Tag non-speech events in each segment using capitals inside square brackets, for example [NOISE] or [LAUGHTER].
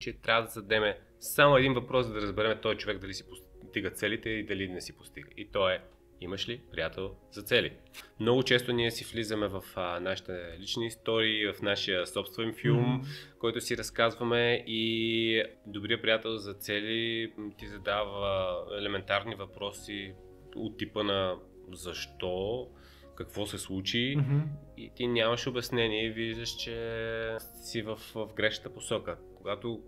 че трябва да зададеме само един въпрос, за да разберем този човек дали си постига целите и дали не си постига. И то е, имаш ли приятел за цели? Много често ние си влизаме в а, нашите лични истории, в нашия собствен филм, mm-hmm. който си разказваме и добрият приятел за цели ти задава елементарни въпроси от типа на защо, какво се случи mm-hmm. и ти нямаш обяснение и виждаш, че си в, в грешната посока. Когато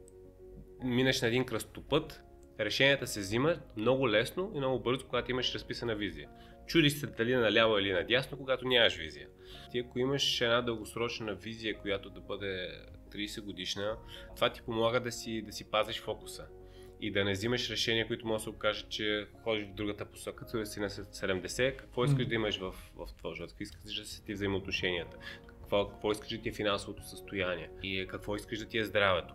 минеш на един кръстопът, решенията се взимат много лесно и много бързо, когато имаш разписана визия. Чуди се дали наляво или надясно, когато нямаш визия. Ти ако имаш една дългосрочна визия, която да бъде 30 годишна, това ти помага да си, да си пазиш фокуса и да не взимаш решения, които може да се окажат, че ходиш в другата посока, като да си на 70, какво искаш mm. да имаш в, в твоя живот, искаш да си ти взаимоотношенията, какво, какво искаш да ти е финансовото състояние и какво искаш да ти е здравето.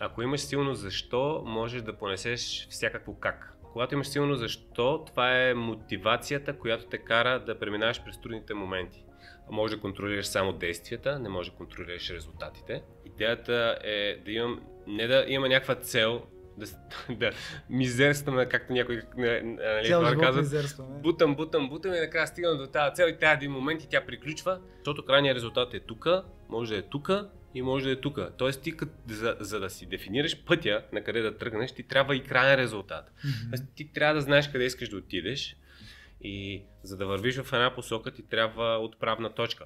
Ако имаш силно защо, можеш да понесеш всякакво как. Когато имаш силно защо, това е мотивацията, която те кара да преминаваш през трудните моменти. Може да контролираш само действията, не може да контролираш резултатите. Идеята е да имам, не да има някаква цел, да, [LAUGHS] да мизерстваме, както някой нали, хора казват. Бутам, бутам, бутам и накрая стигам до тази цел и тя един момент и тя приключва, защото крайният резултат е тук, може да е тук и може да е тук. Тоест ти за, за да си дефинираш пътя на къде да тръгнеш, ти трябва и крайен резултат. Mm-hmm. Ти трябва да знаеш къде искаш да отидеш и за да вървиш в една посока ти трябва отправна точка.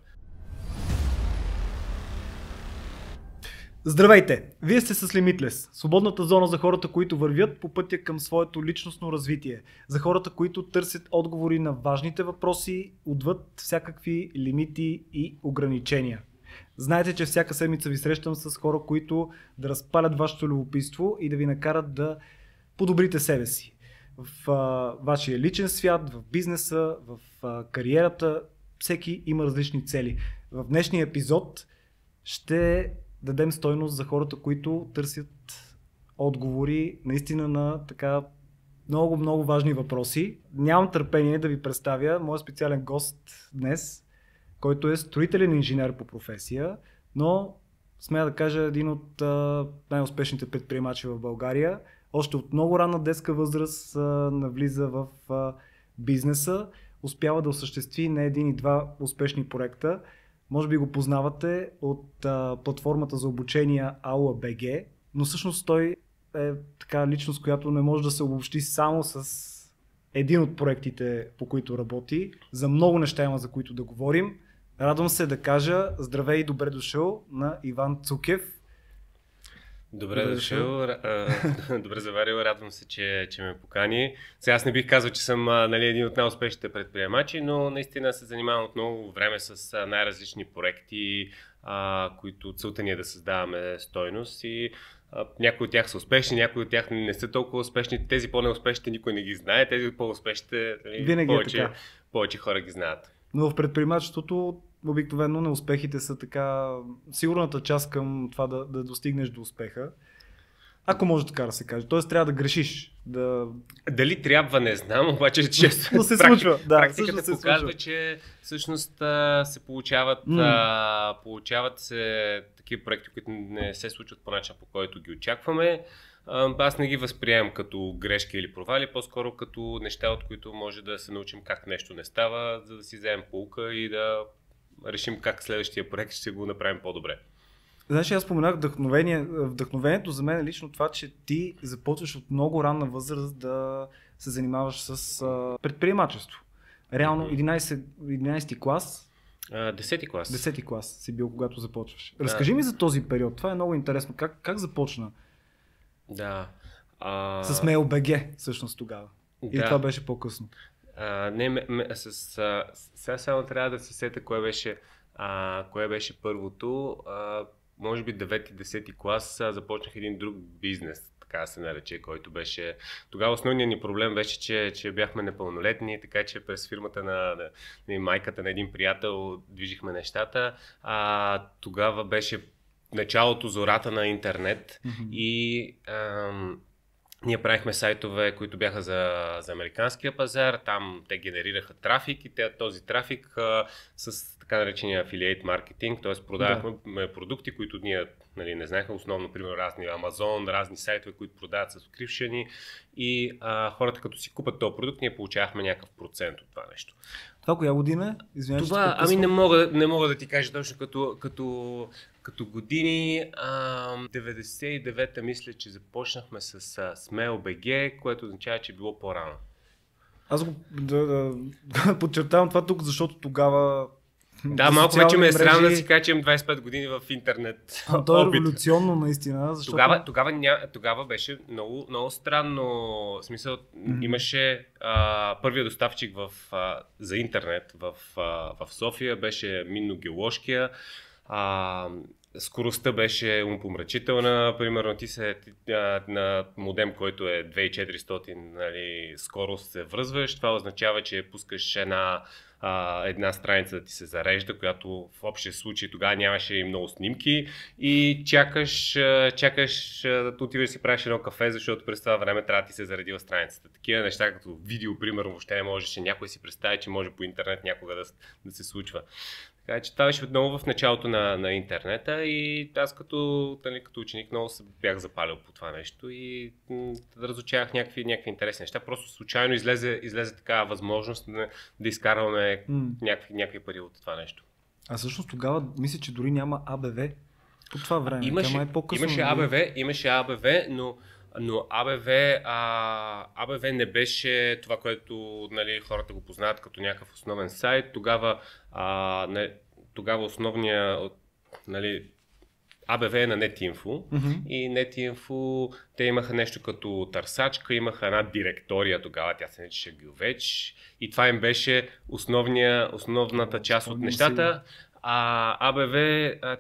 Здравейте! Вие сте с Limitless, свободната зона за хората, които вървят по пътя към своето личностно развитие, за хората, които търсят отговори на важните въпроси, отвъд всякакви лимити и ограничения. Знаете, че всяка седмица ви срещам с хора, които да разпалят вашето любопитство и да ви накарат да подобрите себе си. В а, вашия личен свят, в бизнеса, в а, кариерата, всеки има различни цели. В днешния епизод ще дадем стойност за хората, които търсят отговори наистина на така много, много важни въпроси. Нямам търпение да ви представя моят специален гост днес, който е строителен инженер по професия, но смея да кажа един от най-успешните предприемачи в България. Още от много ранна детска възраст а, навлиза в а, бизнеса, успява да осъществи не един и два успешни проекта. Може би го познавате от а, платформата за обучение AUA.BG, но всъщност той е така личност, която не може да се обобщи само с един от проектите, по които работи. За много неща има, за които да говорим. Радвам се да кажа здравей и добре дошъл на Иван Цукев. Добре, дошъл. [LAUGHS] добре заварил. Радвам се, че, че ме покани. Сега аз не бих казал, че съм нали, един от най-успешните предприемачи, но наистина се занимавам от много време с най-различни проекти, а, които целта ни е да създаваме стойност и а, някои от тях са успешни, някои от тях не са толкова успешни. Тези по-неуспешните никой не ги знае, тези по-успешните нали, Винаги е повече, е така. повече хора ги знаят. Но в предприемачеството обикновено неуспехите са така сигурната част към това да, да достигнеш до успеха. Ако може така да се каже. Тоест трябва да грешиш. Да... Дали трябва, не знам, обаче често. Но се случва. Да, практиката се показва, случва. че всъщност се получават, mm. а, получават се такива проекти, които не се случват по начин, по който ги очакваме. Аз не ги възприемам като грешки или провали, по-скоро като неща, от които може да се научим как нещо не става, за да си вземем полука и да решим как следващия проект ще го направим по-добре. Знаеш, аз споменах вдъхновение. Вдъхновението за мен е лично това, че ти започваш от много ранна възраст да се занимаваш с а, предприемачество. Реално 11, 11 клас. Десети клас. Десети клас си бил, когато започваш. Разкажи да. ми за този период. Това е много интересно. Как, как започна? Да. А... С MailBG всъщност тогава. И това беше по-късно. А, не, ме, ме, с, а, сега само трябва да се сета кое беше, а, кое беше първото. А, може би 9-10 клас а, започнах един друг бизнес, така се нарече, който беше... Тогава основният ни проблем беше, че, че бяхме непълнолетни, така че през фирмата на, на, на майката на един приятел движихме нещата. А, тогава беше началото зората на интернет mm-hmm. и ам, ние правихме сайтове, които бяха за, за американския пазар, там те генерираха трафик и те, този трафик а, с така наречения affiliate маркетинг, т.е. продавахме да. продукти, които ние нали, не знаеха, основно, примерно, разни Amazon, разни сайтове, които продават subscription и а, хората като си купат този продукт, ние получавахме някакъв процент от това нещо. Това коя година? Извинявай, това, ами не мога, не мога да ти кажа точно като, като, като години. А, 99-та мисля, че започнахме с Smell BG, което означава, че е било по-рано. Аз го да, да, да, [LAUGHS] подчертавам това тук, защото тогава да, малко вече ме е срам да си кажа, че имам 25 години в интернет. А, то е революционно наистина. Защото... Тогава, тогава, ня... тогава беше много, много странно. В смисъл, mm-hmm. имаше а, първия доставчик в, а, за интернет в, а, в София, беше Минно Геоложкия. А, скоростта беше умпомрачителна. Примерно ти се а, на модем, който е 2400 нали, скорост се връзваш. Това означава, че пускаш една а, една страница да ти се зарежда, която в общия случай тогава нямаше и много снимки и чакаш, чакаш да отиваш си правиш едно кафе, защото през това време трябва да ти се заредила страницата. Такива неща като видео, примерно, въобще не можеше някой си представи, че може по интернет някога да, да се случва. Така че това беше отново в началото на, на интернета и аз като, тъли, като ученик много се бях запалил по това нещо и м- разучавах някакви, някакви интересни неща. Просто случайно излезе, излезе такава възможност да, да изкарваме mm. някакви, някакви пари от това нещо. А всъщност тогава мисля, че дори няма АБВ по това време. Имаше, е имаше нали? АБВ, имаше АБВ, но но АБВ, а, АБВ не беше това, което нали, хората го познават като някакъв основен сайт. Тогава, а, не, тогава основния нали, АБВ е на NetInfo mm-hmm. и NetInfo те имаха нещо като търсачка, имаха една директория тогава, тя се наричаше Гилвеч и това им беше основния, основната част от нещата. А АБВ,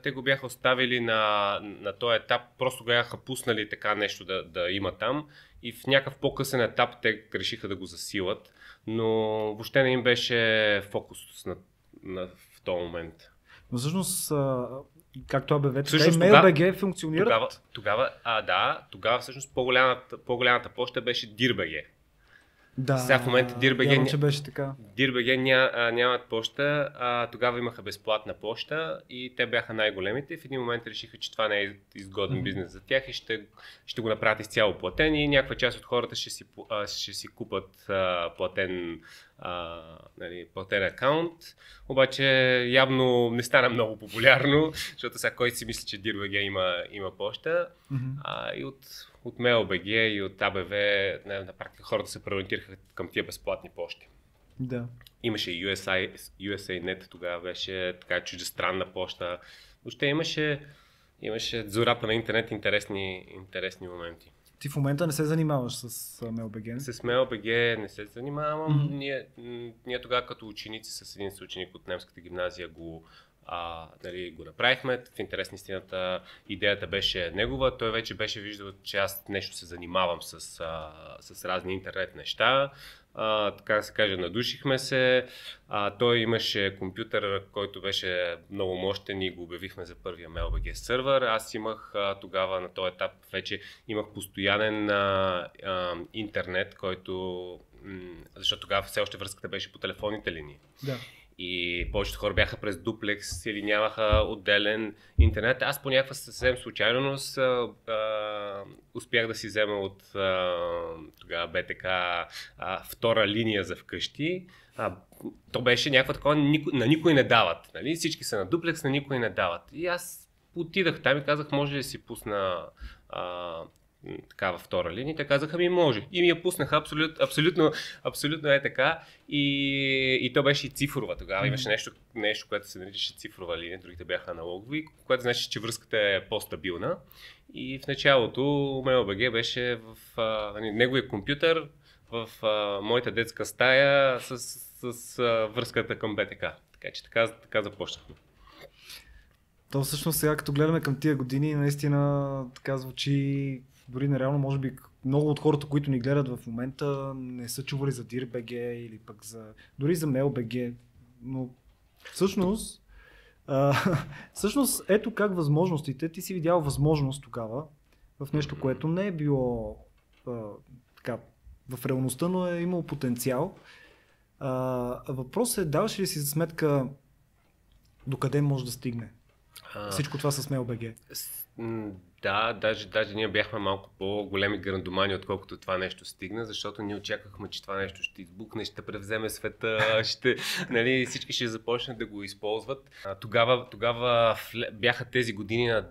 те го бяха оставили на, на този етап, просто го бяха пуснали така нещо да, да има там и в някакъв по-късен етап те решиха да го засилат, но въобще не им беше фокус на, на, в този момент. Но всъщност, както АБВ, така и MailBG функционират? Тогава, тогава, а, да, тогава всъщност по-голямата, по-голямата почта беше DIRBG. Да, Сега в момента ня... че беше така. DIRBG ня, а, нямат почта, а, тогава имаха безплатна почта и те бяха най-големите. В един момент решиха, че това не е изгоден mm-hmm. бизнес за тях и ще, ще го направят изцяло платен и някаква част от хората ще си, а, ще си купат а, платен а, нали, платен акаунт, обаче явно не стана много популярно, [LAUGHS] защото сега кой си мисли, че DIRBG има, има почта mm-hmm. а, и от от MailBG и от АБВ на, на практика хората се преориентираха към тия безплатни почти. Да. Имаше USA, USA.net, тогава беше така чуждестранна почта. Въобще имаше, имаше зората на интернет интересни, интересни моменти. Ти в момента не се занимаваш с MailBG? С MailBG не се занимавам. Mm-hmm. Ние, ние тогава като ученици с един съученик от немската гимназия го а, нали, го направихме. В интерес на истината идеята беше негова. Той вече беше виждал, че аз нещо се занимавам с, а, с разни интернет неща. А, така да се каже, надушихме се. А, той имаше компютър, който беше много мощен и го обявихме за първия MailBG сервер. Аз имах а, тогава на този етап вече имах постоянен а, а, интернет, който защото тогава все още връзката беше по телефонните линии. Да и повечето хора бяха през дуплекс или нямаха отделен интернет. Аз по някаква съвсем случайност а, а, успях да си взема от а, тогава БТК а, втора линия за вкъщи. А, то беше някаква такова, на никой не дават. Нали? Всички са на дуплекс, на никой не дават. И аз отидах там и казах, може ли да си пусна а, такава втора линия. Те казаха ми може. И ми я пуснаха абсолют, абсолютно, абсолютно е така. И, и то беше и цифрова тогава. Имаше нещо, нещо, което се наричаше цифрова линия, другите бяха аналогови, което значи, че връзката е по-стабилна. И в началото MailBG беше в а, нали, неговия компютър, в а, моята детска стая с, с, с а, връзката към БТК. Така че така, така започнахме. То всъщност сега като гледаме към тия години, наистина така звучи дори нереално, може би много от хората, които ни гледат в момента, не са чували за DIRBG или пък за, дори за MailBG. Но всъщност, а, [LAUGHS] всъщност ето как възможностите, ти си видял възможност тогава в нещо, което не е било а, така, в реалността, но е имал потенциал. А, въпросът е, даваш ли си за сметка докъде може да стигне А, всичко това с MailBG? Да, даже, даже ние бяхме малко по-големи грандомани, отколкото това нещо стигна, защото ние очаквахме, че това нещо ще избухне, ще превземе света, [LAUGHS] ще, нали, всички ще започнат да го използват. А, тогава, тогава бяха тези години на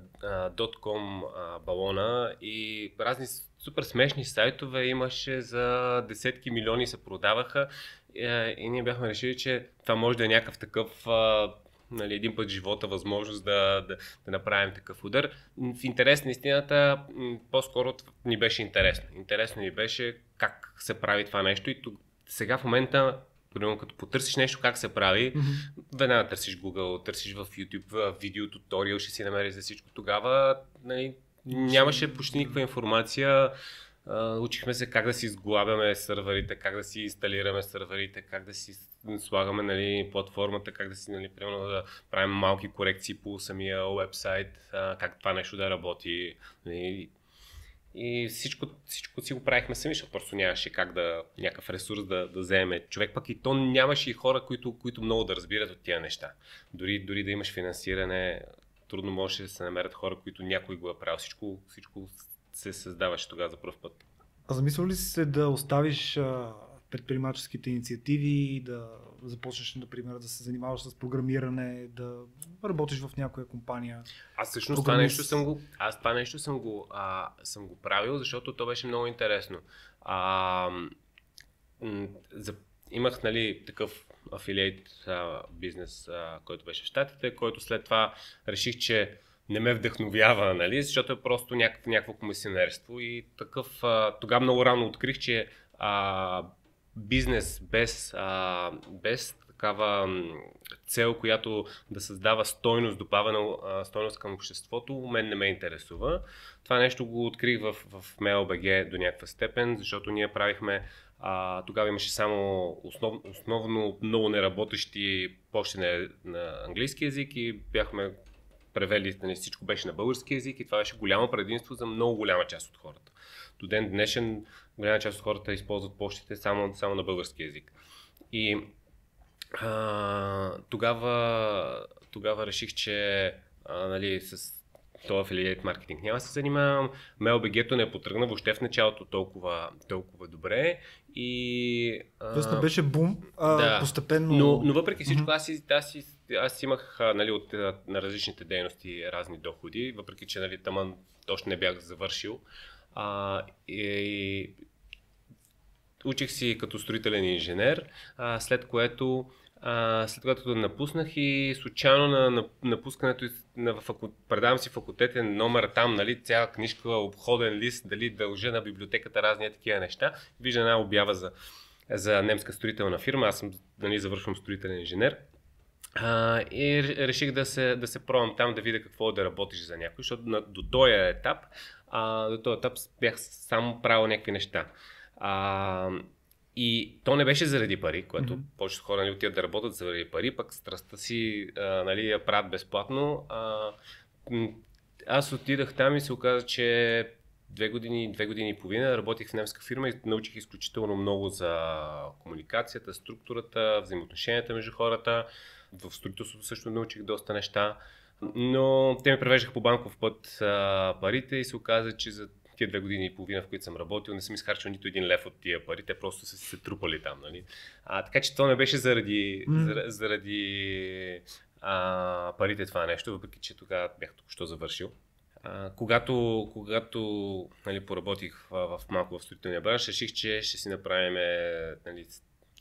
.com балона и разни супер смешни сайтове имаше за десетки милиони се продаваха е, и ние бяхме решили, че това може да е някакъв такъв а, нали, един път живота възможност да, да, да направим такъв удар. В интерес на истината, по-скоро ни беше интересно. Интересно ни беше как се прави това нещо и тук, сега в момента, примерно като потърсиш нещо как се прави, веднага търсиш Google, търсиш в YouTube видео, туториал, ще си намериш за всичко. Тогава нали, нямаше почти никаква информация. Учихме се как да си сглабяме сървърите, как да си инсталираме сървърите, как да си слагаме нали, платформата, как да си, нали, примерно, да правим малки корекции по самия уебсайт, а, как това нещо да работи. Нали. И всичко, всичко си го правихме сами, защото просто нямаше как да някакъв ресурс да, да вземе човек, пък и то нямаше и хора, които, които много да разбират от тия неща. Дори, дори да имаш финансиране, трудно може да се намерят хора, които някой го е правил. Всичко, всичко се създаваше тогава за първ път. А замислял ли си се да оставиш предприемаческите инициативи да започнеш, например, да се занимаваш с програмиране, да работиш в някоя компания? Аз всъщност това Програмист. нещо съм го, аз това нещо съм го, а, съм го правил, защото то беше много интересно. А, за, имах нали, такъв афилиейт а, бизнес, а, който беше в Штатите, който след това реших, че не ме вдъхновява, нали, защото е просто някакво, някакво комисионерство и такъв, тогава много рано открих, че а, бизнес без, а, без такава цел, която да създава стойност, добавена а, стойност към обществото, мен не ме интересува. Това нещо го открих в, в MailBG до някаква степен, защото ние правихме а, тогава имаше само основ, основно много неработещи почти на английски язик и бяхме превели, нали, всичко беше на български язик и това беше голямо предимство за много голяма част от хората. До ден днешен голяма част от хората използват почтите само, само на български язик. И а, тогава, тогава реших, че а, нали, с този афилиейт маркетинг няма да се занимавам. MailBG-то не потръгна въобще в началото толкова, толкова добре. И, а, Тоест не беше бум, а да. постепенно... но, но въпреки всичко, Мгм. аз, си, аз, си, аз имах нали, от, на различните дейности разни доходи, въпреки че нали, тъмън точно не бях завършил. А, и, учих си като строителен инженер, а, след което а, след което напуснах и случайно на, на напускането на факу... предавам си факултетен номер там, нали, цяла книжка, обходен лист, дали дължа на библиотеката разни такива неща. Вижда една обява за, за немска строителна фирма, аз съм, нали, завършвам строителен инженер. А, и ре- реших да се, да се пробвам там да видя какво да работиш за някой, защото на, до този етап, а, до този етап бях само правил някакви неща. А, и то не беше заради пари, което mm-hmm. повечето хора нали, отиват да работят заради пари, пък страстта си а, нали, я правят безплатно. А, аз отидах там и се оказа, че две години, две години и половина работих в немска фирма и научих изключително много за комуникацията, структурата, взаимоотношенията между хората. В строителството също научих доста неща. Но те ме превеждаха по банков път а, парите и се оказа, че за тия две години и половина, в които съм работил, не съм изхарчил нито един лев от тия пари, те просто са се трупали там. Нали? А, така че то не беше заради, заради, заради а, парите това нещо, въпреки че тогава бях току-що завършил. А, когато когато нали, поработих в, в малко в строителния бранш, реших, че ще си направим, нали,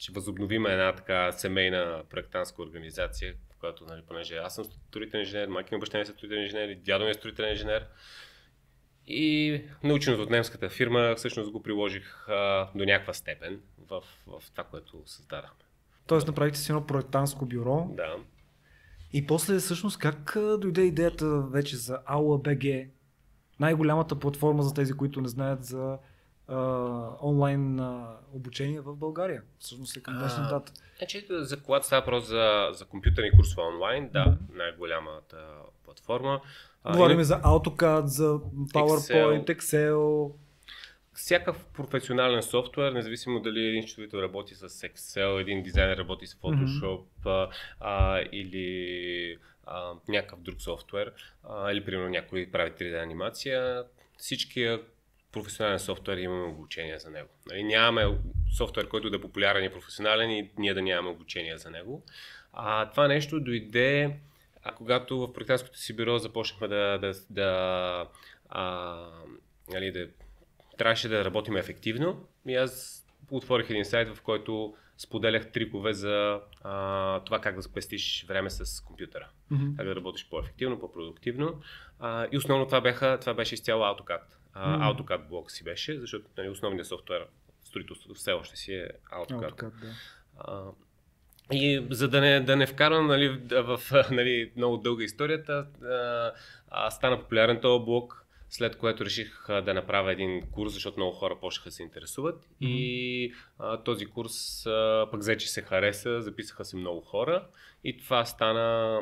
ще възобновим една така семейна проектантска организация, която, нали, понеже аз съм строителен инженер, майка ми баща ми е строителен инженер, и дядо ми е строителен инженер. И наученото от немската фирма всъщност го приложих а, до някаква степен в, в това, което създадахме. Тоест направихте си едно проектантско бюро Да. и после всъщност как дойде идеята вече за AulaBG, най-голямата платформа за тези, които не знаят за а, онлайн а, обучение в България. Всъщност е към днешна дата. Значи, за когато става въпрос за, за компютърни курсове онлайн, да, най-голямата платформа. Говорим има- за AutoCAD, за PowerPoint, Excel. всякакъв професионален софтуер, независимо дали един счетоводител работи с Excel, един дизайнер работи с Photoshop mm-hmm. а, или а, някакъв друг софтуер, а, или примерно някой прави 3D анимация, всичкия професионален софтуер имаме обучение за него. Нали, нямаме софтуер, който да е популярен и професионален и ние да нямаме обучение за него. А, това нещо дойде, а, когато в проектантското си бюро започнахме да, да, да, а, нали, да трябваше да работим ефективно. И аз отворих един сайт, в който споделях трикове за а, това как да спестиш време с компютъра. Mm-hmm. Как да работиш по-ефективно, по-продуктивно. А, и основно това, бяха, това беше изцяло AutoCAD. А, mm-hmm. AutoCAD блок си беше, защото нали, основният софтуер в строителството все още си е AutoCAD. AutoCAD да. а, и за да не, да не вкарам нали, в [LAUGHS] нали, много дълга историята, а, а, стана популярен този блок след което реших а, да направя един курс, защото много хора почнаха да се интересуват. Mm-hmm. И а, този курс а, пък взе, че се хареса, записаха се много хора. И това стана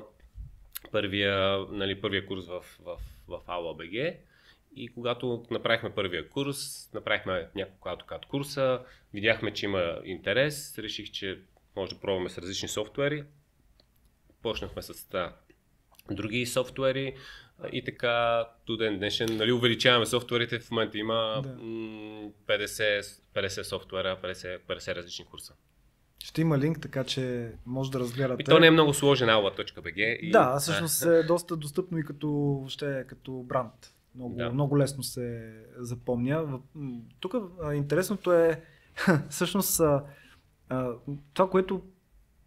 първия, нали, първия курс в, в, в AutoBG. И когато направихме първия курс, направихме няколко AutoCAD курса, видяхме, че има интерес, реших, че може да пробваме с различни софтуери. Почнахме с та, други софтуери, и така, до ден днешен, нали, увеличаваме софтуерите, в момента има да. 50, 50 софтуера, 50, 50 различни курса. Ще има линк, така че може да разгледате. И то не е много сложен aula.bg. И... Да, всъщност е доста достъпно и като, ще, като бранд. Много, да. много лесно се запомня. Тук интересното е [LAUGHS] всъщност това, което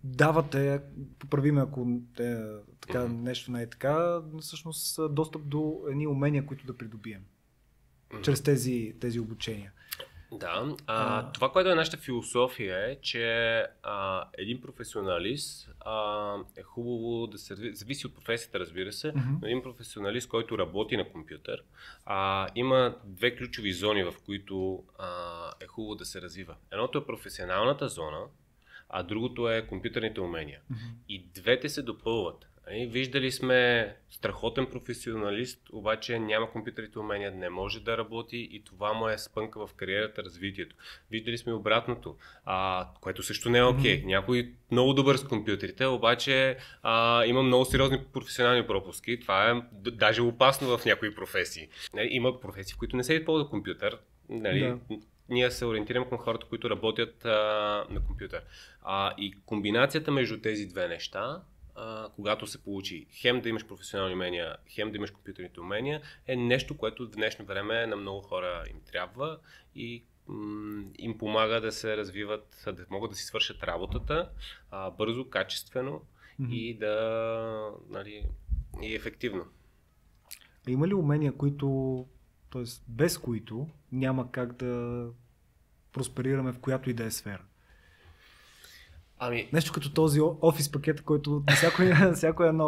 давате, поправиме ако е, така, mm-hmm. нещо не е така, всъщност достъп до едни умения, които да придобием. Mm-hmm. Чрез тези, тези обучения. Да, а, това, което е нашата философия е, че а, един професионалист а, е хубаво да се зависи от професията, разбира се, mm-hmm. но един професионалист, който работи на компютър, а, има две ключови зони, в които а, е хубаво да се развива. Едното е професионалната зона, а другото е компютърните умения. Mm-hmm. И двете се допълват. Нали, виждали сме страхотен професионалист, обаче няма компютърните умения, не може да работи и това му е спънка в кариерата, развитието. Виждали сме обратното, а, което също не е окей. Okay. Някой много добър с компютрите, обаче а, има много сериозни професионални пропуски. Това е даже опасно в някои професии. Нали, има професии, в които не се използва компютър. Нали, да ние се ориентираме към хората, които работят а, на компютър. А, и комбинацията между тези две неща, а, когато се получи хем да имаш професионални умения, хем да имаш компютърните умения, е нещо, което в днешно време на много хора им трябва и м- им помага да се развиват, да могат да си свършат работата а, бързо, качествено mm-hmm. и да нали, и ефективно. Има ли умения, които т.е. без които няма как да просперираме в която и да е сфера. Ами... Нещо като този офис пакет, който на всяко, [LAUGHS] всяко едно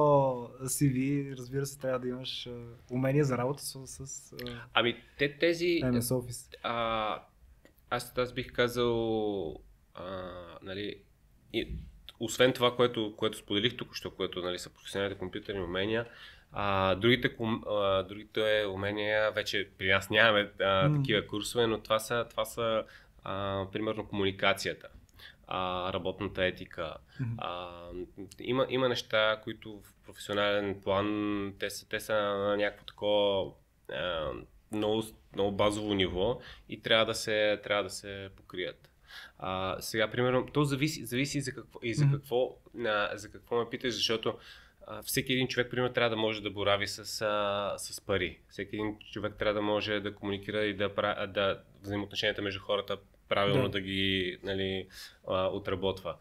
CV, разбира се, трябва да имаш умение за работа с... с ами те тези... MS Office. А, аз, аз бих казал, а, нали, и, освен това, което, което споделих тук, що, което нали, са професионалните компютърни умения, а, другите, а, другите умения вече при нас нямаме а, mm. такива курсове, но това са, това са а, примерно комуникацията, а, работната етика. Mm-hmm. А, има, има неща, които в професионален план те са, те са на някакво такова а, много, много базово ниво и трябва да се, трябва да се покрият. А, сега, примерно, то зависи, зависи за какво, и за какво, mm-hmm. а, за какво ме питаш, защото всеки един човек, примерно, трябва да може да борави с, а, с пари. Всеки един човек трябва да може да комуникира и да, да взаимоотношенията между хората правилно да, да ги нали, а, отработва.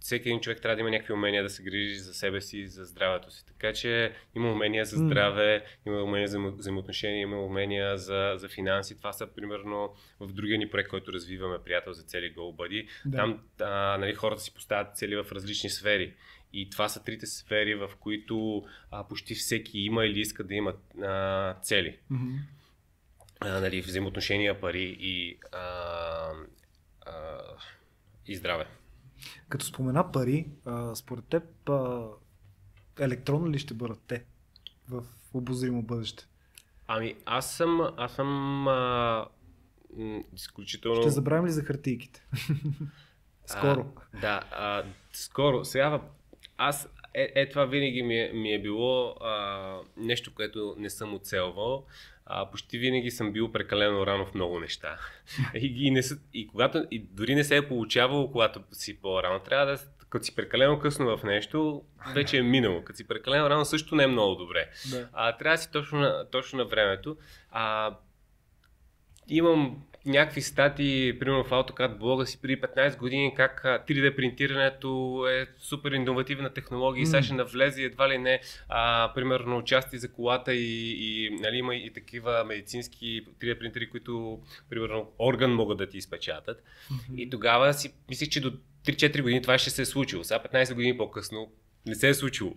Всеки един човек трябва да има някакви умения да се грижи за себе си и за здравето си. Така че има умения за здраве, има умения за взаимоотношения, има умения за, за финанси. Това са примерно в другия ни проект, който развиваме, приятел за цели GoBuddy. Да. Там а, нали, хората си поставят цели в различни сфери. И това са трите сфери, в които а, почти всеки има или иска да има а, цели. Mm-hmm. А, нали, взаимоотношения, пари и, а, а, и здраве. Като спомена пари, а, според теб а, електронно ли ще бъдат те в обозримо бъдеще? Ами аз съм, аз съм а, изключително... Ще забравим ли за хартийките? [LAUGHS] скоро. А, да, а, скоро. Сега аз е, е това винаги ми е, ми е било а, нещо, което не съм оцелвал. А, почти винаги съм бил прекалено рано в много неща. [LAUGHS] и, и, не, и, когато, и дори не се е получавало, когато си по-рано. Трябва да, като си прекалено късно в нещо, вече е минало. Като си прекалено рано също не е много добре. Да. А, трябва да си точно на, точно на времето. А, имам някакви статии, примерно в AutoCAD блога си преди 15 години, как 3D принтирането е супер иновативна технология и сега ще навлезе едва ли не, а, примерно, части за колата и, и нали, има и такива медицински 3D принтери, които, примерно, орган могат да ти изпечатат. Mm-hmm. И тогава си мислих, че до 3-4 години това ще се е случило. Сега 15 години по-късно не се е случило.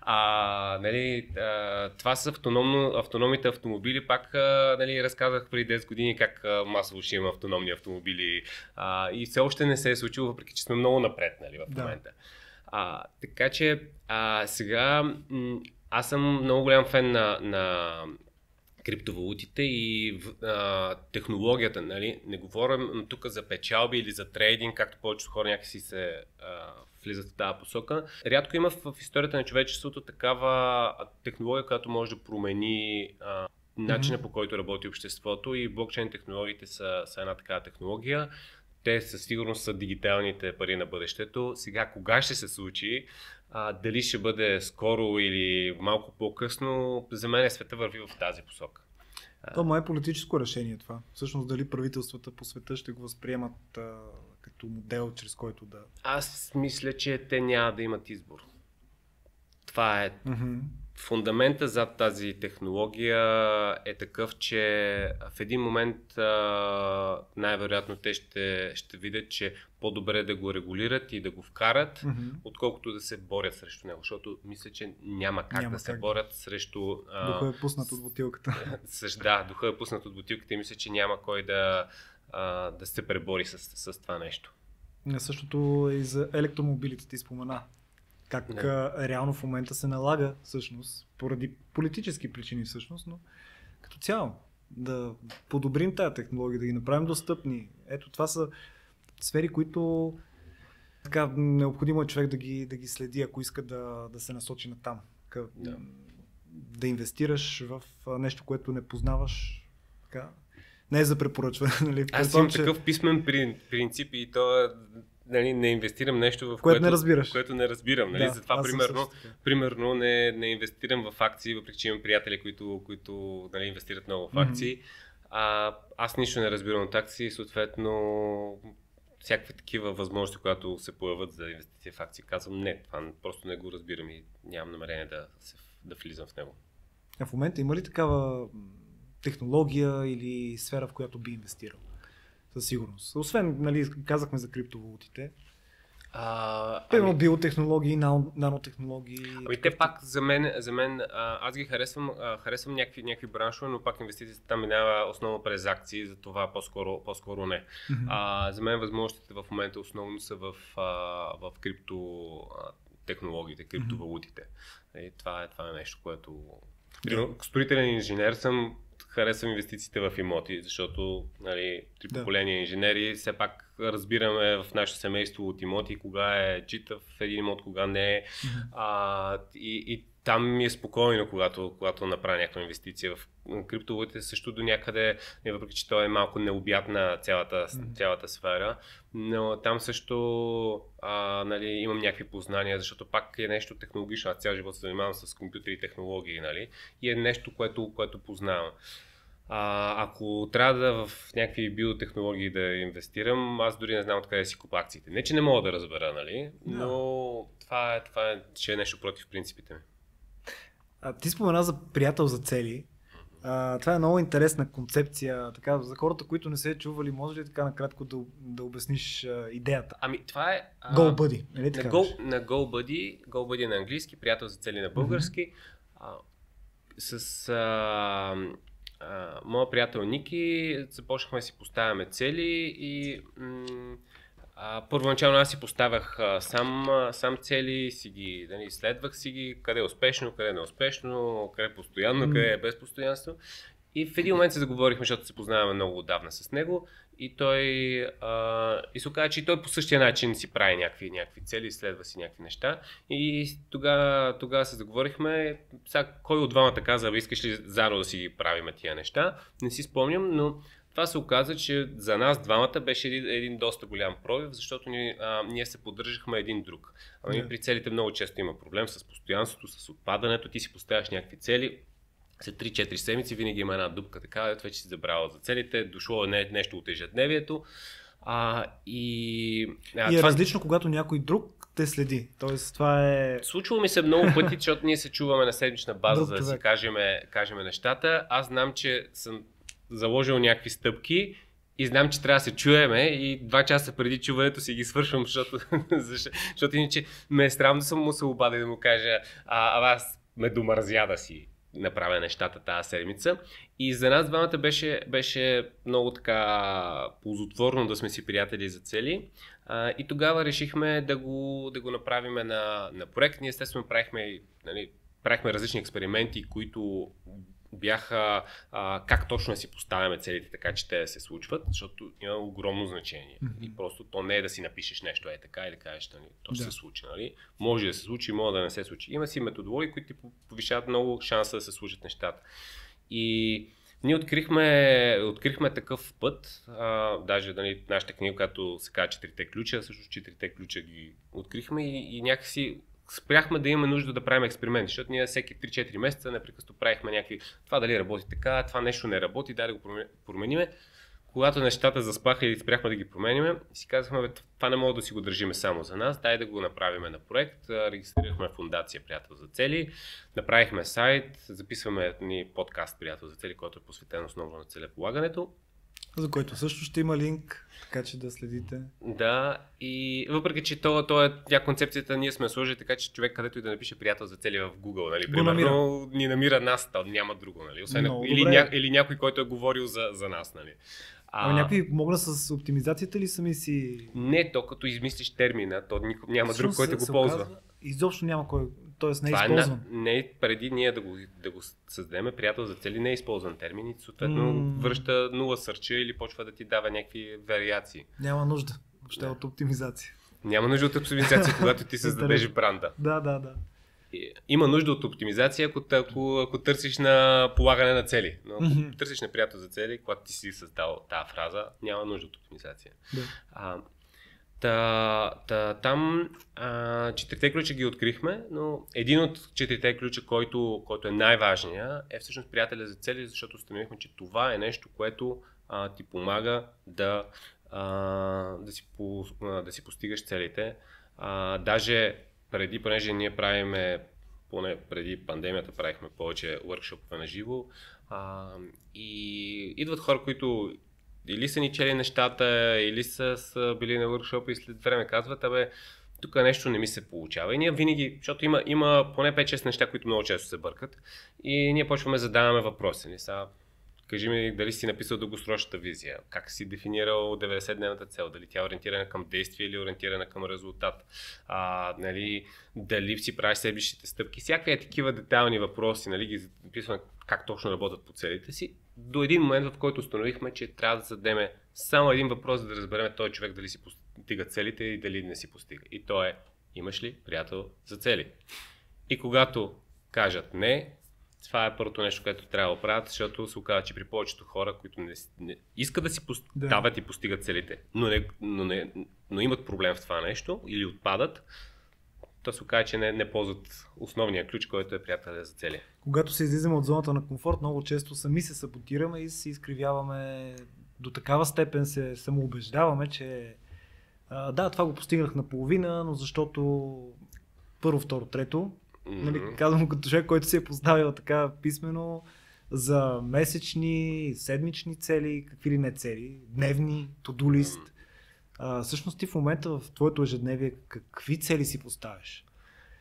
А, нали, а, това са автономно, автономните автомобили. Пак а, нали, разказах преди 10 години как а, масово ще има автономни автомобили. А, и все още не се е случило, въпреки че сме много напред нали, в Да. момента. А, така че а, сега м- аз съм много голям фен на, на криптовалутите и а, технологията. Нали? Не говорим тук за печалби или за трейдинг, както повечето хора някакси се а, влизат в тази посока. Рядко има в, историята на човечеството такава технология, която може да промени а, начина Мгм. по който работи обществото и блокчейн технологиите са, са една такава технология. Те със сигурност са дигиталните пари на бъдещето. Сега, кога ще се случи, а, дали ще бъде скоро или малко по-късно, за мен света върви в тази посока. То май е политическо решение това. Всъщност дали правителствата по света ще го възприемат а, като модел, чрез който да... Аз мисля, че те няма да имат избор. Това е Мгм. фундамента зад тази технология е такъв, че в един момент а, най-вероятно те ще, ще видят, че по-добре да го регулират и да го вкарат, Мгм. отколкото да се борят срещу него, защото мисля, че няма как Няма да се как. борят срещу... а, Духа е пуснат от бутилката. [LAUGHS] Да, духа е пуснат от бутилката и мисля, че няма кой да, а, да се пребори с, с това нещо. Същото е и за електромобилите ти спомена. Как Да. а, реално в момента се налага всъщност, поради политически причини всъщност, но като цяло да подобрим тази технология, да ги направим достъпни. Ето това са сфери, които така, необходимо е човек да ги, да ги следи, ако иска да, да се насочи на там. Да. да инвестираш в нещо, което не познаваш. Така. Не е за препоръчване. [LAUGHS] Нали? Аз имам такъв писмен при- принцип и то е, нали, не инвестирам нещо, в Което което, не разбираш. което не разбирам. Нали? Да, Затова, примерно, примерно не, не инвестирам в акции, въпреки че имам приятели, които, които нали, инвестират много в акции. А, аз нищо не разбирам от акции съответно всякакви такива възможности, които се появят за инвестиция в акции, казвам не, това просто не го разбирам и нямам намерение да, да влизам в него. А в момента има ли такава технология или сфера, в която би инвестирал? Със сигурност. Освен, нали, казахме за криптовалутите. А, Примерно биотехнологии, нано- нанотехнологии. Ами те пак за мен, за мен а, аз ги харесвам, а, харесвам някакви, някакви браншове, но пак инвестицията там минава основно през акции, за това по-скоро, по-скоро не. А, за мен възможностите в момента основно са в, а, в крипто технологиите, криптовалутите. И това, е, това е нещо, което... Примерно, строителен инженер съм, харесвам инвестициите в имоти, защото нали, три Да. поколения инженери все пак разбираме в нашето семейство от имоти, кога е читав един имот, кога не е. А, и, и там ми е спокойно, когато, когато направя някаква инвестиция в криптовалутите, също до някъде, е, въпреки че то е малко необятна цялата, цялата сфера, но там също а, нали, имам някакви познания, защото пак е нещо технологично. Аз цял живот се занимавам с компютри и технологии, нали? И е нещо, което, което познавам. А, ако трябва да в някакви биотехнологии да инвестирам, аз дори не знам откъде си купа акциите. Не, че не мога да разбера, нали? Но това е, това е, че е нещо против принципите ми. А, ти спомена за приятел за цели. А, това е много интересна концепция. Така, за хората, които не се е чували, може ли така накратко да, да обясниш а, идеята? Ами, това е... а, Go Buddy, нали На? Go, на GoBuddy, GoBuddy е на английски, приятел за цели на български. А, с а, а, моя приятел Ники започнахме да си поставяме цели и м- а, първоначално аз си поставях а, сам, а, сам цели, си ги, нали, изследвах си ги, къде е успешно, къде е неуспешно, къде е постоянно, къде е без постоянство. И в един момент се заговорихме, защото се познаваме много отдавна с него. И той а, и се оказа, че и той по същия начин си прави някакви, някакви цели, изследва си някакви неща. И тогава, тогава се заговорихме, сега, кой от двамата каза, искаш ли заедно да си правим тия неща. Не си спомням, но това се оказа, че за нас двамата беше един, един доста голям пробив, защото ни, а, ние се поддържахме един друг. А yeah. при целите много често има проблем с постоянството, с отпадането. Ти си поставяш някакви цели, след 3-4 седмици винаги има една дупка така, вече си забравя за целите, дошло е нещо от ежедневието. А, и, а, и е това... различно, когато някой друг те следи. Тоест, това е. Случва ми се много пъти, [LAUGHS] защото ние се чуваме на седмична база, за да си кажем, кажем нещата. Аз знам, че съм заложил някакви стъпки и знам, че трябва да се чуеме и два часа преди чуването си ги свършвам, [LAUGHS] защото, защото иначе ме е странно да съм му се обадил да му кажа, а, а аз ме домързя да си направя нещата тази седмица. И за нас двамата беше, беше много така ползотворно да сме си приятели за цели. А, и тогава решихме да го, да го направим на, на проект. Ние естествено правихме, нали, правихме различни експерименти, които бяха а, как точно си поставяме целите така, че те да се случват, защото има огромно значение. Mm-hmm. И просто то не е да си напишеш нещо е така и да кажеш, нали, то ще да. се случи. Нали? Може да се случи, може да не се случи. Има си методологии, които ти повишават много шанса да се случат нещата. И ние открихме, открихме такъв път, а, даже нали, нашата книга, която се казва Четирите ключа, също четирите ключа ги открихме и, и някакси спряхме да имаме нужда да правим експерименти, защото ние всеки 3-4 месеца непрекъснато правихме някакви, това дали работи така, това нещо не работи, дай да го промениме. Когато нещата заспаха и спряхме да ги промениме, си казахме, това не мога да си го държиме само за нас, дай да го направим на проект. Регистрирахме фундация Приятел за цели, направихме сайт, записваме ни подкаст Приятел за цели, който е посветен основно на целеполагането за който също ще има линк, така че да следите. Да, и въпреки, че то, то е тя концепцията, ние сме сложили така, че човек където и да напише приятел за цели в Google, нали, примерно, намира. ни намира нас, то няма друго, нали, освен, или, ня, или някой, който е говорил за, за нас, нали. А, а някой помогна с оптимизацията ли сами си? Не, то като измислиш термина, то никой, няма друг, който го ползва. Оказва, изобщо няма кой, т.е. не е използван. Е, не, преди ние да го, да го създадем, приятел за цели не е използван термин и съответно mm. връща нула сърча или почва да ти дава някакви вариации. Няма нужда въобще да. от оптимизация. Няма нужда от оптимизация, когато ти [LAUGHS] създадеш бранда. Да, да, да. Има нужда от оптимизация, ако, ако, ако търсиш на полагане на цели. Но ако mm-hmm. търсиш на приятел за цели, когато ти си създал тази фраза, няма нужда от оптимизация. Да. А, Та, та, там а, четирите ключа ги открихме, но един от четирите ключа, който, който е най-важния, е всъщност приятеля за цели, защото установихме, че това е нещо, което а, ти помага да, а, да, си по, да си постигаш целите. А, даже преди, понеже ние правиме, поне преди пандемията правихме повече workshoпове на живо, а, и идват хора, които или са ни чели нещата, или са, са били на workshop и след време казват, абе, тук нещо не ми се получава. И ние винаги, защото има, има поне 5-6 неща, които много често се бъркат, и ние почваме да задаваме въпроси. Нали? Са, кажи ми дали си написал дългосрочната визия, как си дефинирал 90-дневната цел, дали тя е ориентирана към действие или ориентирана към резултат, а, нали, дали си правиш следващите стъпки, всякакви такива детайлни въпроси, нали, ги записваме как точно работят по целите си до един момент, в който установихме, че трябва да зададеме само един въпрос, за да разберем този човек дали си постига целите и дали не си постига. И то е, имаш ли приятел за цели? И когато кажат не, това е първото нещо, което трябва да правят, защото се оказва, че при повечето хора, които не, не искат да си поставят да. и постигат целите, но, не, но, не, но имат проблем в това нещо или отпадат, то се оказа, че не, не ползват основния ключ, който е приятел за цели. Когато се излизаме от зоната на комфорт, много често сами се саботираме и се изкривяваме до такава степен се самоубеждаваме, че а, да, това го постигнах наполовина, но защото първо, второ, трето. Mm-hmm. Нали, казвам като човек, който си е поставил така писмено за месечни, седмични цели, какви ли не цели, дневни, list. Mm-hmm а, всъщност ти в момента в твоето ежедневие какви цели си поставяш?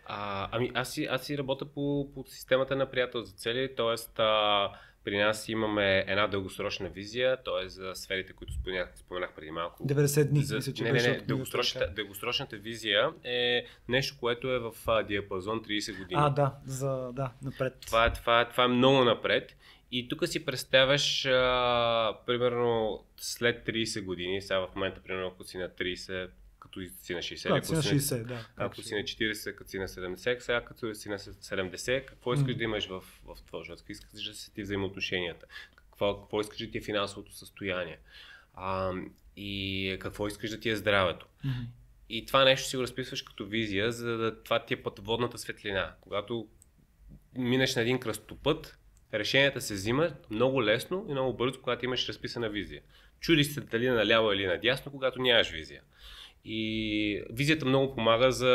А, ами аз си, аз си работя по, по системата на приятел за цели, т.е. при нас имаме една дългосрочна визия, т.е. за сферите, които споменах, споменах преди малко. 90 дни. За, мисля, че не, не, не, дългосрочната, дългосрочната визия е нещо, което е в диапазон 30 години. А, да, за, да, напред. Това, това, това е много напред И тук си представяш, а, примерно, след 30 години, сега в момента, примерно, ако си на 30, като си на 60, Да, ако си на си 60, да. ако си на 40, като си на 70, сега като си на 70, какво искаш Мгм. да имаш в, в това живот? Искаш да са ти взаимоотношенията? Какво, какво искаш да ти е финансовото състояние? А, и какво искаш да ти е здравето? Мгм. И това нещо си го разписваш като визия, за да това ти е пътеводната светлина. Когато минеш на един кръстопът, решенията се взимат много лесно и много бързо, когато имаш разписана визия. Чудиш се дали наляво или надясно, когато нямаш визия. И визията много помага за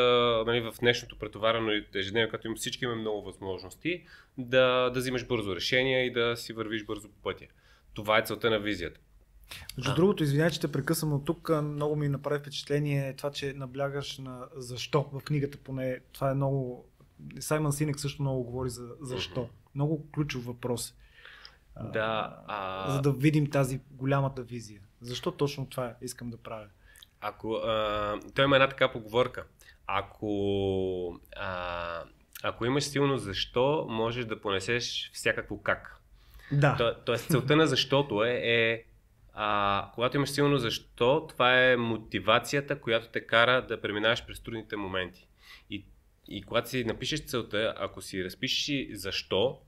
нали, в днешното претоварено ежедневие, като им всички имаме много възможности, да, да взимаш бързо решения и да си вървиш бързо по пътя. Това е целта на визията. Между А. другото, извинявай, че те прекъсвам от тук. Много ми направи впечатление това, че наблягаш на защо в книгата поне. Това е много... Саймън Синек също много говори за защо. Мгм. Много ключов въпрос. Да, а- За да видим тази голямата визия. Защо точно това искам да правя? Ако, а, той има една така поговорка. Ако, а, ако имаш силно защо, можеш да понесеш всякакво как. Да. То, тоест целта на защото е, е а, когато имаш силно защо, това е мотивацията, която те кара да преминаваш през трудните моменти. И, когато си напишеш целта, ако си разпишеш и защо,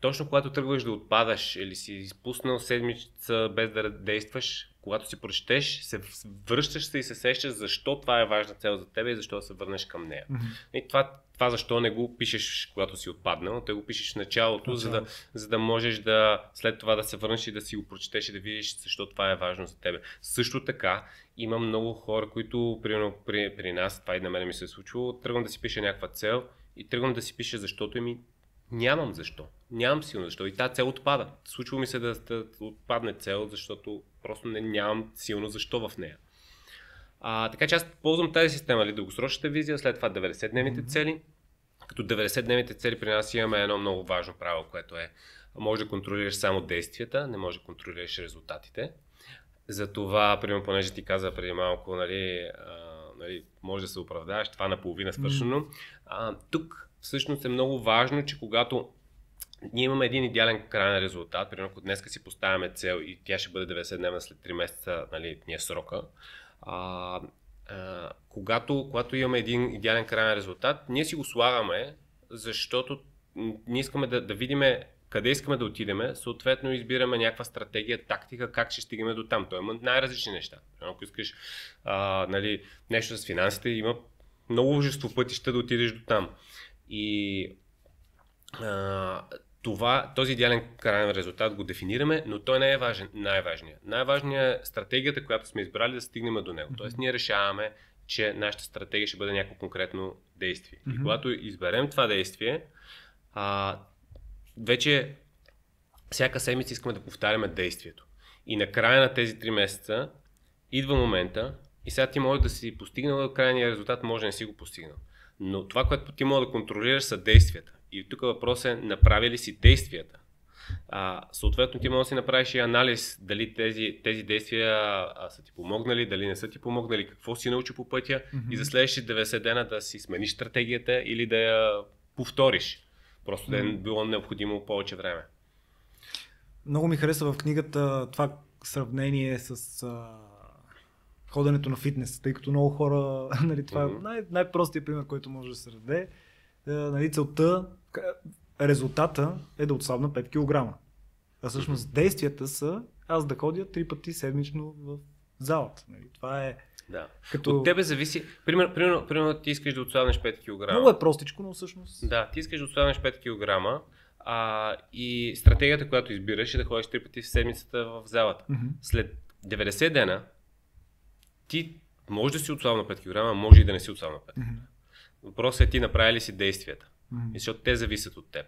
точно когато тръгваш да отпадаш или си изпуснал седмица без да действаш, когато си прочетеш, се връщаш се и се сещаш защо това е важна цел за теб и защо да се върнеш към нея. Мгм. И това, това защо не го пишеш, когато си отпаднал, те го пишеш в началото, за да, за да можеш да след това да се върнеш и да си го прочетеш и да видиш защо това е важно за тебе. Също така, има много хора, които, примерно при, при нас, това и на мен ми се е случило, тръгвам да си пиша някаква цел и тръгвам да си пиша защото ми нямам защо. Нямам силно защо. И тази цел отпада. Случва ми се да, да отпадне цел, защото просто не, нямам силно защо в нея. А, така че аз ползвам тази система, ли, дългосрочната визия, след това 90-дневните Мгм. цели. Като 90-дневните цели при нас имаме едно много важно правило, което е може да контролираш само действията, не може да контролираш резултатите. Затова, примерно, понеже ти каза преди малко, нали, а, нали, може да се оправдаваш, това наполовина свършено. А, тук всъщност е много важно, че когато ние имаме един идеален крайен резултат, примерно ако днес си поставяме цел и тя ще бъде 90 дневна след 3 месеца, нали, ни е срока, а, а, когато, когато имаме един идеален крайен резултат, ние си го слагаме, защото ние искаме да, да видиме къде искаме да отидеме, съответно избираме някаква стратегия, тактика, как ще стигаме до там. Той има най-различни неща. Ако искаш а, нали, нещо с финансите, има много множество пътища да отидеш до там. И а, това, този идеален крайен резултат го дефинираме, но той не е важен, най-важният. Най-важният е стратегията, която сме избрали да стигнем до него. Тоест ние решаваме, че нашата стратегия ще бъде някакво конкретно действие. И когато изберем това действие, а, вече всяка седмица искаме да повтаряме действието. И на края на тези 3 месеца идва момента и сега ти може да си постигнал крайния резултат, може да не си го постигнал. Но това, което ти може да контролираш са действията. И тук въпрос е направи ли си действията. А, съответно ти може да си направиш и анализ дали тези, тези действия а, са ти помогнали, дали не са ти помогнали, какво си научи по пътя Мгм. и за следващите 90 дена да си смениш стратегията или да я повториш. Просто да е било необходимо повече време. Много ми хареса в книгата това сравнение с а, ходенето на фитнес, тъй като много хора, [LAUGHS] нали, това Мгм. е най- най-простият пример, който може да се даде. А, нали, целта, резултата е да отслабна 5 кг. А всъщност действията са аз да ходя три пъти седмично в залата. Нали. Това е Да. като... От тебе зависи. Примерно, примерно, примерно ти искаш да отслабнеш 5 кг. Много е простичко, но всъщност... Да, ти искаш да отслабнеш 5 кг. А, и стратегията, която избираш е да ходиш 3 пъти в седмицата в залата. Мгм. След 90 дена ти може да си отслабна 5 кг, може и да не си отслабна 5 Мгм. Въпросът е ти направи ли си действията. И защото те зависят от теб.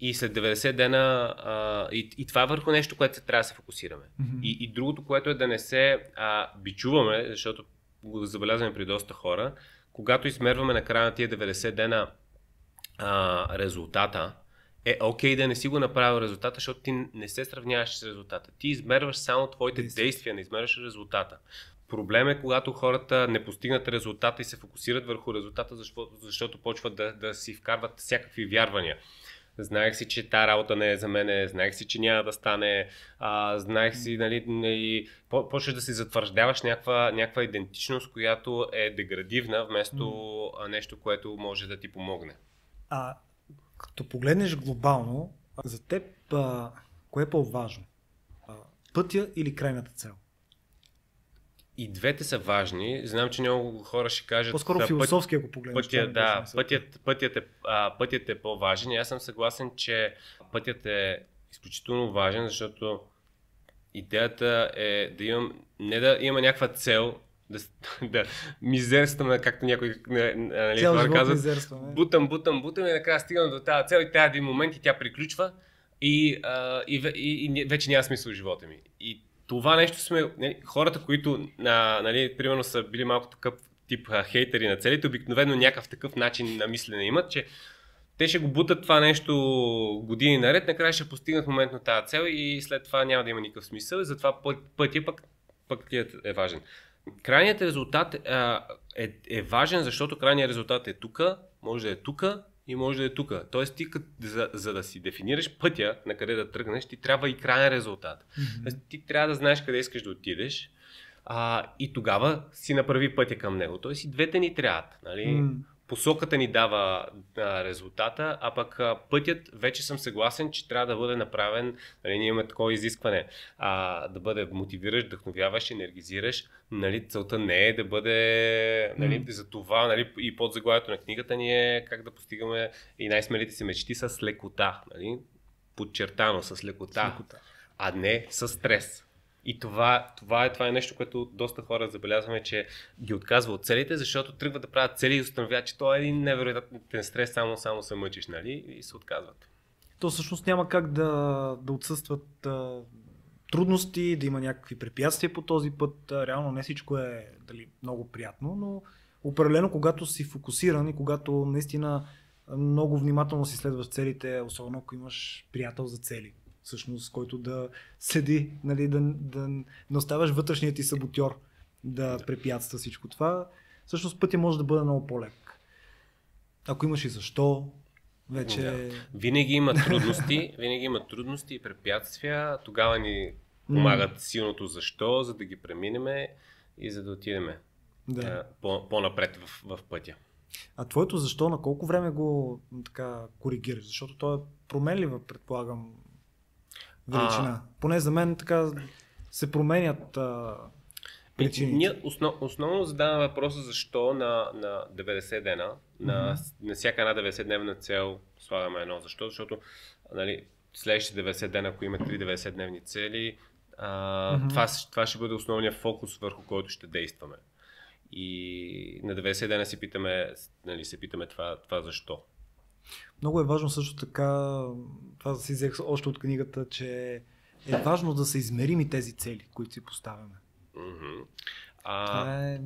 И след 90 дена, а, и, и това е върху нещо, което трябва да се фокусираме. Мгм. И, и другото, което е да не се а, бичуваме, защото го забелязваме при доста хора, когато измерваме на края на тия 90 дена а, резултата, е окей да не си го направил резултата, защото ти не се сравняваш с резултата. Ти измерваш само твоите Действия. действия, не измерваш резултата. Проблем е, когато хората не постигнат резултата и се фокусират върху резултата, защото, защото почват да, да си вкарват всякакви вярвания. знаех си, че тази работа не е за мене, знаех си, че няма да стане, а, знаех си, нали, нали почваш да си затвърждаваш някаква, някаква идентичност, която е деградивна, вместо mm. нещо, което може да ти помогне. А като погледнеш глобално, за теб а, кое е по-важно? Пътя или крайната цел? И двете са важни. Знам, че много хора ще кажат. По-скоро път, философски, ако погледнеш. Пътя, да, пътят, пътят, е, а, пътят е по-важен. И аз съм съгласен, че пътят е изключително важен, защото идеята е да имам, не да има някаква цел, да, [LAUGHS] да мизерстваме, както някой нали, хора казват. Бутам, бутам, бутам и накрая стигам до тази цел и тази един момент и тя приключва и, а, и, и, и, вече няма смисъл в живота ми. И това нещо сме, нали, хората, които, а, нали, примерно са били малко такъв тип а, хейтери на целите, обикновено някакъв такъв начин на мислене имат, че те ще го бутат това нещо години наред, накрая ще постигнат моментно тази цел и след това няма да има никакъв смисъл, затова път, пътя пък, пък е важен. Крайният резултат а, е, е важен, защото крайният резултат е тук, може да е тук и може да е тук. Тоест ти за, за да си дефинираш пътя на къде да тръгнеш, ти трябва и крайен резултат. Mm-hmm. Ти трябва да знаеш къде искаш да отидеш а, и тогава си направи пътя към него. Тоест и двете ни трябват. Нали? Mm-hmm посоката ни дава а, резултата, а пък а, пътят вече съм съгласен, че трябва да бъде направен, нали, ние имаме такова изискване, а, да бъде мотивираш, вдъхновяваш, енергизираш. Нали, целта не е да бъде нали, mm. за това нали, и под заглавието на книгата ни е как да постигаме и най-смелите си мечти с лекота. Нали, подчертано с лекота, с лекота, а не с стрес. И това, това, е, това е нещо, което доста хора забелязваме, че ги отказва от целите, защото тръгват да правят цели и установяват, че това е един невероятен стрес, само, само се мъчиш, нали? И се отказват. То всъщност няма как да, да отсъстват а, трудности, да има някакви препятствия по този път. А, реално не всичко е дали, много приятно, но определено когато си фокусиран и когато наистина много внимателно си следваш целите, особено ако имаш приятел за цели всъщност, който да седи, нали, да, да не оставаш вътрешният ти саботьор да препятства всичко това. Всъщност пътя може да бъде много по-лек. Ако имаш и защо, вече... Да. Винаги има трудности, [LAUGHS] винаги има трудности и препятствия. Тогава ни помагат силното защо, за да ги преминеме и за да отидеме да. по, по-напред в, в пътя. А твоето защо на колко време го така коригираш? Защото то е променлива, предполагам, величина. А... Поне за мен така се променят а, причините. Ние основ, основно задаваме въпроса защо на, на 90 дена, mm-hmm. на, на всяка една 90-дневна цел слагаме едно. Защо? Защото нали, следващите 90 дена, ако има 3 90-дневни цели, а, mm-hmm. това, това ще бъде основният фокус върху който ще действаме. И на 90 дена си питаме, нали, се питаме това, това защо. Много е важно също така, това да си взех още от книгата, че е важно да са измерими тези цели, които си поставяме. Mm-hmm. А... Това е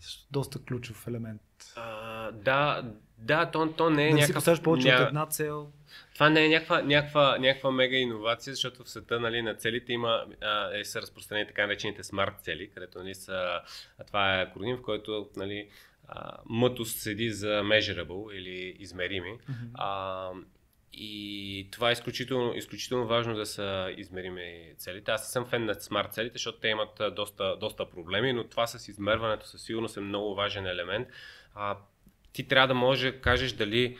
също доста ключов елемент. А, да, да, то, то не е да някакъв... си поставяш повече ня... от една цел. Това не е някаква, някаква, някаква мега иновация, защото в света нали, на целите има, а, е, са разпространени така наречените смарт цели, където нали, са, а, това е акроним, в който нали, мъто седи за measurable или измерими. Mm-hmm. А, и това е изключително, изключително важно да са измерими целите. Аз съм фен на смарт целите, защото те имат доста, доста проблеми, но това с измерването със сигурност е много важен елемент. А, ти трябва да можеш да кажеш дали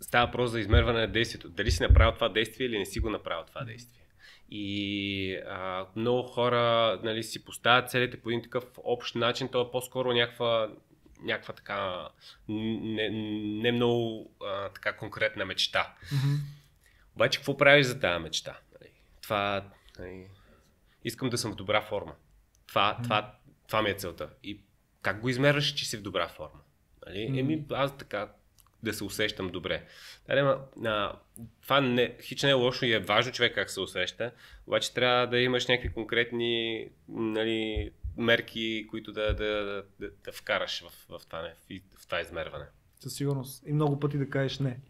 става въпрос за измерване на действието. Дали си направил това действие или не си го направил това действие. И а, много хора нали, си поставят целите по един такъв общ начин, то е по-скоро някаква, някаква така не, не много а, така конкретна мечта. Mm-hmm. Обаче какво правиш за тази мечта? Нали, това, нали, искам да съм в добра форма. Това, mm-hmm. това, това ми е целта. И как го измерваш, че си в добра форма? Нали? Mm-hmm. Еми, аз така да се усещам добре. Дали, а, това не, хич не е лошо и е важно човек как се усеща, обаче трябва да имаш някакви конкретни нали, мерки, които да, да, да, да вкараш в, в, това, в, в това измерване. Със сигурност. И много пъти да кажеш не.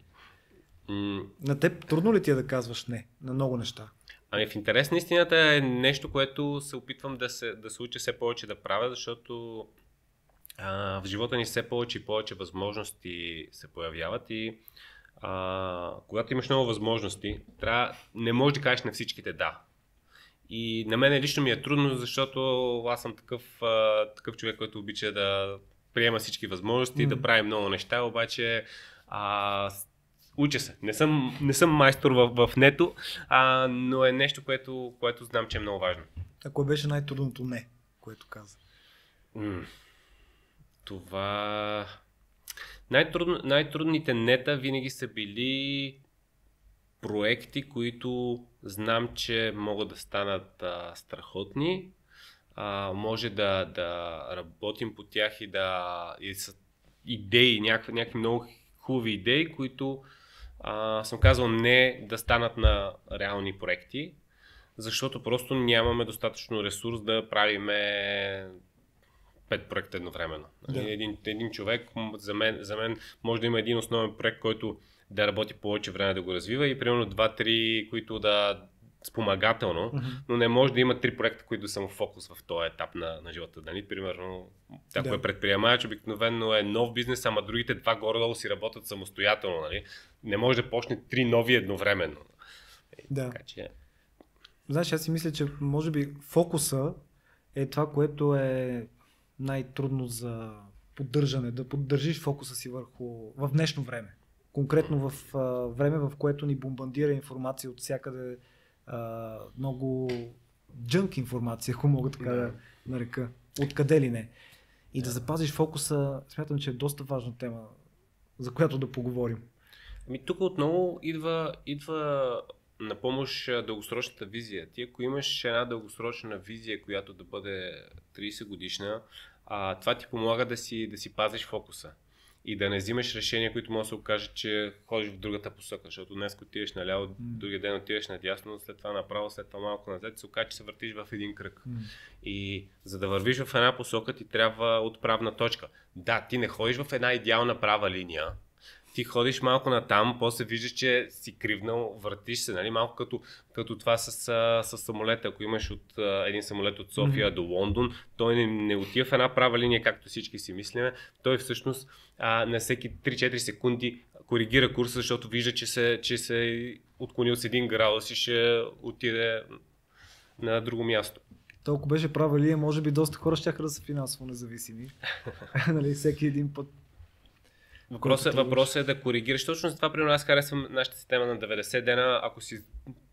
Mm. На теб трудно ли ти е да казваш не на много неща? Ами в интерес на истината е нещо, което се опитвам да се, да се уча все повече да правя, защото а, в живота ни все повече и повече възможности се появяват и а, когато имаш много възможности, трябва, не можеш да кажеш на всичките да. И на мен лично ми е трудно, защото аз съм такъв, а, такъв човек, който обича да приема всички възможности, mm. да прави много неща, обаче а, уча се. Не съм, не съм майстор в, в нето, а, но е нещо, което, което знам, че е много важно. А кое беше най-трудното не, което каза? М- това... Най-трудно, най-трудните нета винаги са били проекти, които знам, че могат да станат а, страхотни. А, може да, да работим по тях и да и са идеи, някакви, някакви много хубави идеи, които а, съм казал не да станат на реални проекти, защото просто нямаме достатъчно ресурс да правиме пет проекта едновременно. Да. Един, един човек, за мен, за мен може да има един основен проект, който да работи повече време да го развива и примерно два-три, които да спомагателно, mm-hmm. но не може да има три проекта, които са му фокус в този етап на, на живота. Нали? Примерно, ако да. е предприемач, обикновено е нов бизнес, ама другите два горе-долу си работят самостоятелно. Нали? Не може да почне три нови едновременно. Да. Така, че... Знаеш, аз си мисля, че може би фокуса е това, което е най-трудно за поддържане, да поддържиш фокуса си върху в днешно време. Конкретно в а, време, в което ни бомбандира информация от всякъде, а, много джънк информация, ако мога така да нарека. Откъде ли не. И да. да запазиш фокуса, смятам, че е доста важна тема, за която да поговорим. Ами тук отново идва, идва на помощ дългосрочната визия. Ти ако имаш една дългосрочна визия, която да бъде 30 годишна, а, това ти помага да си, да си пазиш фокуса и да не взимаш решения, които може да се окаже, че ходиш в другата посока, защото днес отидеш наляво, mm. другия ден отидеш надясно, след това направо, след това малко назад, се окаже, че се въртиш в един кръг. Mm. И за да вървиш в една посока, ти трябва отправна точка. Да, ти не ходиш в една идеална права линия, ти ходиш малко на там, после виждаш, че си кривнал, въртиш се, нали? малко като, като това с, с самолета. Ако имаш от, един самолет от София mm-hmm. до Лондон, той не, не отива в една права линия, както всички си мислиме. Той всъщност а, на всеки 3-4 секунди коригира курса, защото вижда, че се, че се отклонил с един градус и ще отиде на друго място. Толкова беше права линия, може би доста хора ще да са финансово независими. [LAUGHS] [LAUGHS] нали, всеки един път Въпросът, въпросът е да коригираш. Точно за това, примерно, аз харесвам нашата система на 90 дена. Ако си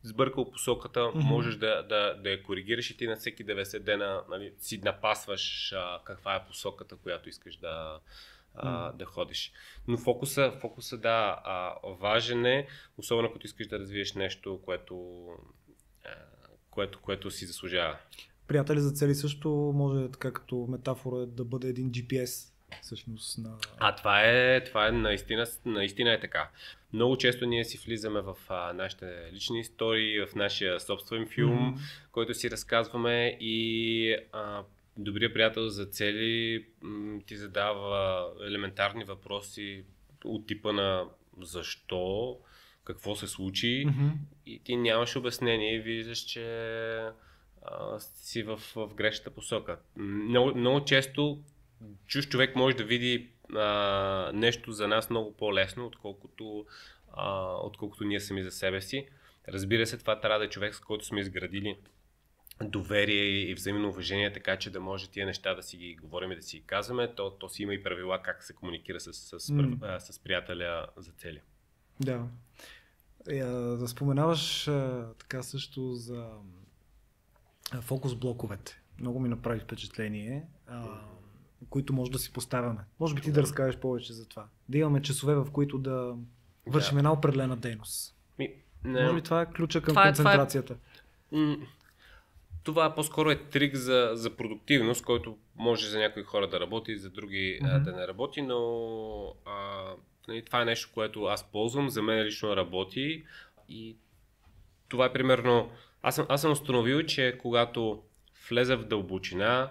сбъркал посоката, mm-hmm. можеш да, да, да я коригираш и ти на всеки 90 дена нали, си напасваш а, каква е посоката, която искаш да, а, да ходиш. Но фокуса, фокуса да, а, важен е, особено като искаш да развиеш нещо, което, а, което, което си заслужава. Приятели за цели също може така като метафора да бъде един GPS всъщност на... А това е, това е наистина, наистина е така. Много често ние си влизаме в а, нашите лични истории, в нашия собствен филм, mm-hmm. който си разказваме и а, добрият приятел за цели м- ти задава елементарни въпроси от типа на защо, какво се случи mm-hmm. и ти нямаш обяснение и виждаш, че а, си в, в грешната посока. Много, много често чуж човек може да види а, нещо за нас много по-лесно, отколкото, а, отколкото ние сами за себе си. Разбира се, това трябва да е човек, с който сме изградили доверие и взаимно уважение, така че да може тия неща да си ги говорим и да си ги казваме. То, то си има и правила как се комуникира с, с, mm. а, с приятеля за цели. Да. Е, да споменаваш а, така също за фокус блоковете. Много ми направи впечатление. А, които може да си поставяме. Може би ти да разкажеш повече за това. Да имаме часове, в които да вършим да. една определена дейност. Ми, не, може би това е ключа към това е, концентрацията. Това, е, това по-скоро е трик за, за продуктивност, който може за някои хора да работи, за други mm-hmm. да не работи, но а, нали, това е нещо, което аз ползвам, за мен лично работи и това е примерно, аз съм, аз съм установил, че когато влеза в дълбочина,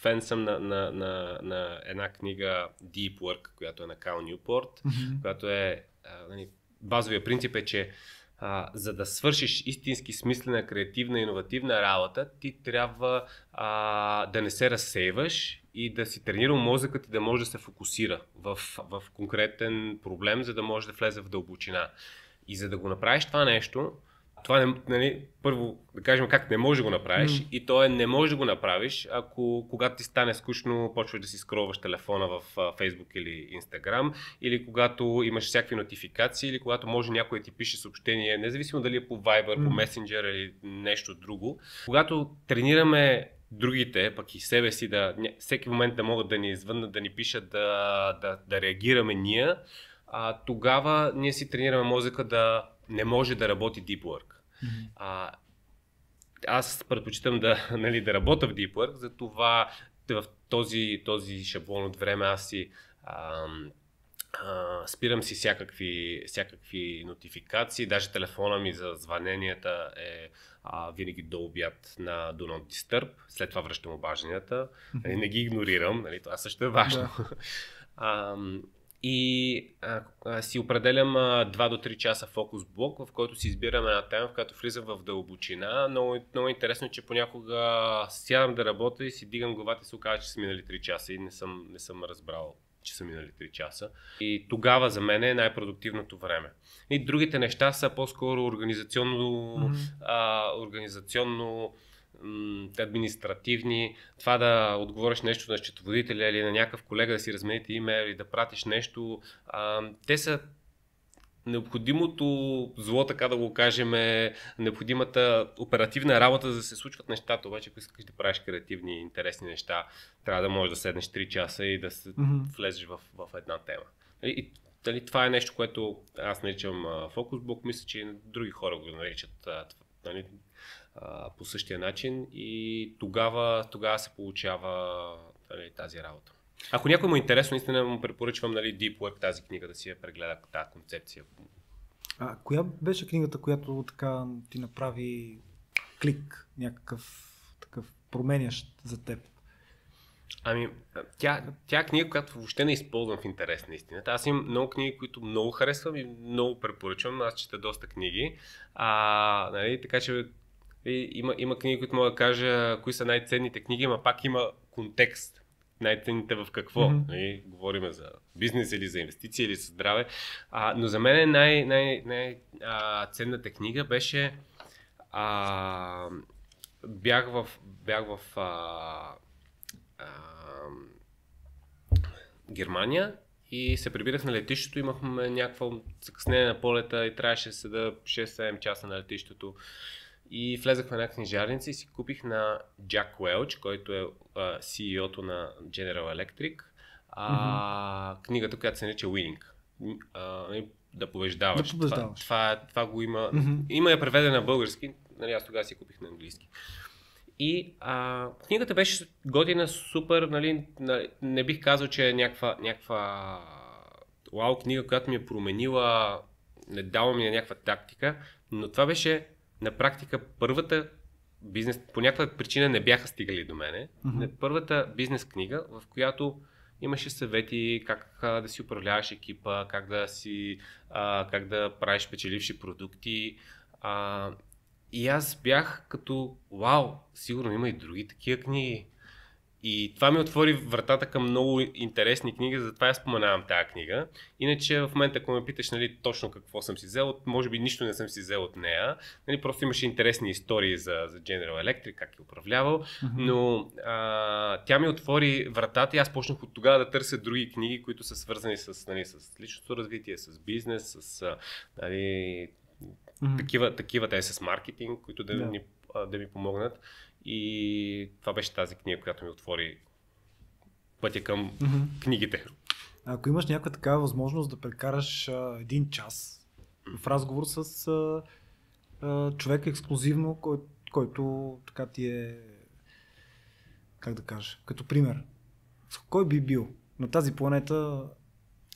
фен съм на, на, на, на една книга Deep Work, която е на Кал Нюпорт, mm-hmm. която е, а, нали, базовия принцип е, че а, за да свършиш истински смислена, креативна, иновативна работа, ти трябва а, да не се разсейваш и да си тренирал мозъкът и да може да се фокусира в, в конкретен проблем, за да може да влезе в дълбочина. И за да го направиш това нещо, това не, нали, първо да кажем как не можеш да го направиш mm. и то е не можеш да го направиш, ако когато ти стане скучно, почваш да си скроваш телефона в Facebook или Instagram, или когато имаш всякакви нотификации, или когато може някой да ти пише съобщение, независимо дали е по Viber, mm. по Messenger или нещо друго. Когато тренираме другите, пък и себе си, да, всеки момент да могат да ни извъннат, да ни пишат, да, да, да реагираме ние, а, тогава ние си тренираме мозъка да не може да работи Deep Work. Mm-hmm. А, аз предпочитам да, [LAUGHS] нали, да работя в Deep Work, затова в този, този шаблон от време аз си ам, а, спирам си всякакви, всякакви нотификации, даже телефона ми за звъненията е а, винаги до обяд на Do Not Disturb, след това връщам обажданията, mm-hmm. не ги игнорирам, нали, това също е важно. Да. [LAUGHS] а, и а, а, си определям а, 2 до 3 часа фокус блок, в който си избирам една тема, в която влизам в дълбочина. Много, много интересно, е, че понякога сядам да работя и си дигам главата и се оказва, че са минали 3 часа и не съм, не съм разбрал че са минали 3 часа. И тогава за мен е най-продуктивното време. И другите неща са по-скоро организационно, mm-hmm. а, организационно административни, това да отговориш нещо на счетоводителя или на някакъв колега да си размените имейл или да пратиш нещо, а, те са необходимото зло, така да го кажем, е необходимата оперативна работа, за да се случват нещата. Обаче, ако искаш да правиш креативни, интересни неща, трябва да можеш да седнеш 3 часа и да се mm-hmm. влезеш в, в една тема. И, дали, това е нещо, което аз наричам фокусбук, мисля, че и други хора го наричат. Нали, по същия начин и тогава, тогава се получава нали, тази работа. Ако някой му е интересно, наистина му препоръчвам нали, Deep Work, тази книга, да си я прегледа тази концепция. А коя беше книгата, която така ти направи клик, някакъв такъв променящ за теб? Ами, тя, тя книга, която въобще не използвам в интерес на истината. Аз имам много книги, които много харесвам и много препоръчвам. Аз чета доста книги. А, нали, така че и, има, има книги, които мога да кажа кои са най-ценните книги, но пак има контекст. Най-ценните в какво? Mm-hmm. Говорим за бизнес или за инвестиции или за здраве. А, но за мен най- най- най- а, ценната книга беше а, бях в, бях в а, а, Германия и се прибирах на летището, имахме някакво закъснение на полета и трябваше да седа 6-7 часа на летището. И влезах в една книжарница и си купих на Джак Уелч, който е CEO-то на General Electric, а, mm-hmm. книгата, която се нарича Winning. Uh, да побеждаваш. Да побеждаваш. Това, това, това го има. Mm-hmm. Има я преведена на български, нали, аз тогава си купих на английски. И а, книгата беше готина, супер, нали, нали, не бих казал, че е някаква, някаква вау книга, която ми е променила, не дава ми някаква тактика, но това беше на практика първата бизнес, по някаква причина не бяха стигали до мене. Mm-hmm. Първата бизнес книга, в която имаше съвети как да си управляваш екипа, как да си, а, как да правиш печеливши продукти. А, и аз бях като, вау, сигурно има и други такива книги. И това ми отвори вратата към много интересни книги, затова я споменавам тази книга. Иначе в момента, ако ме питаш нали, точно какво съм си взел, може би нищо не съм си взел от нея. Нали, просто имаше интересни истории за, за General Electric, как е управлявал. Mm-hmm. Но а, тя ми отвори вратата и аз почнах от тогава да търся други книги, които са свързани с, нали, с личното развитие, с бизнес, с нали, mm-hmm. такива, такива те с маркетинг, които да, yeah. ни, да ми помогнат. И това беше тази книга, която ми отвори пътя към mm-hmm. книгите. Ако имаш някаква такава възможност да прекараш а, един час в разговор с а, а, човек ексклюзивно, кой, който така ти е, как да кажа, като пример. Кой би бил на тази планета?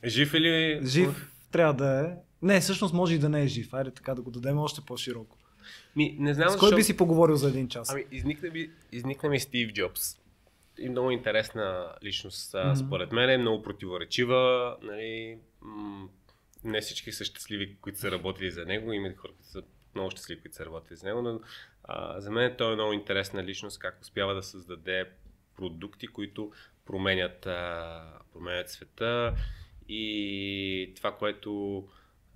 Жив или? Жив трябва да е. Не, всъщност може и да не е жив. Айде така да го дадем още по-широко. Ми, не знам, С кой защо... би си поговорил за един час? Ами, изникна ми, изникна ми Стив Джобс. И много интересна личност, mm-hmm. според мен, е много противоречива. Нали, м- не всички са щастливи, които са работили за него, има хора, които са много щастливи, които са работили за него, но а, за мен той е много интересна личност, как успява да създаде продукти, които променят, а, променят света и това, което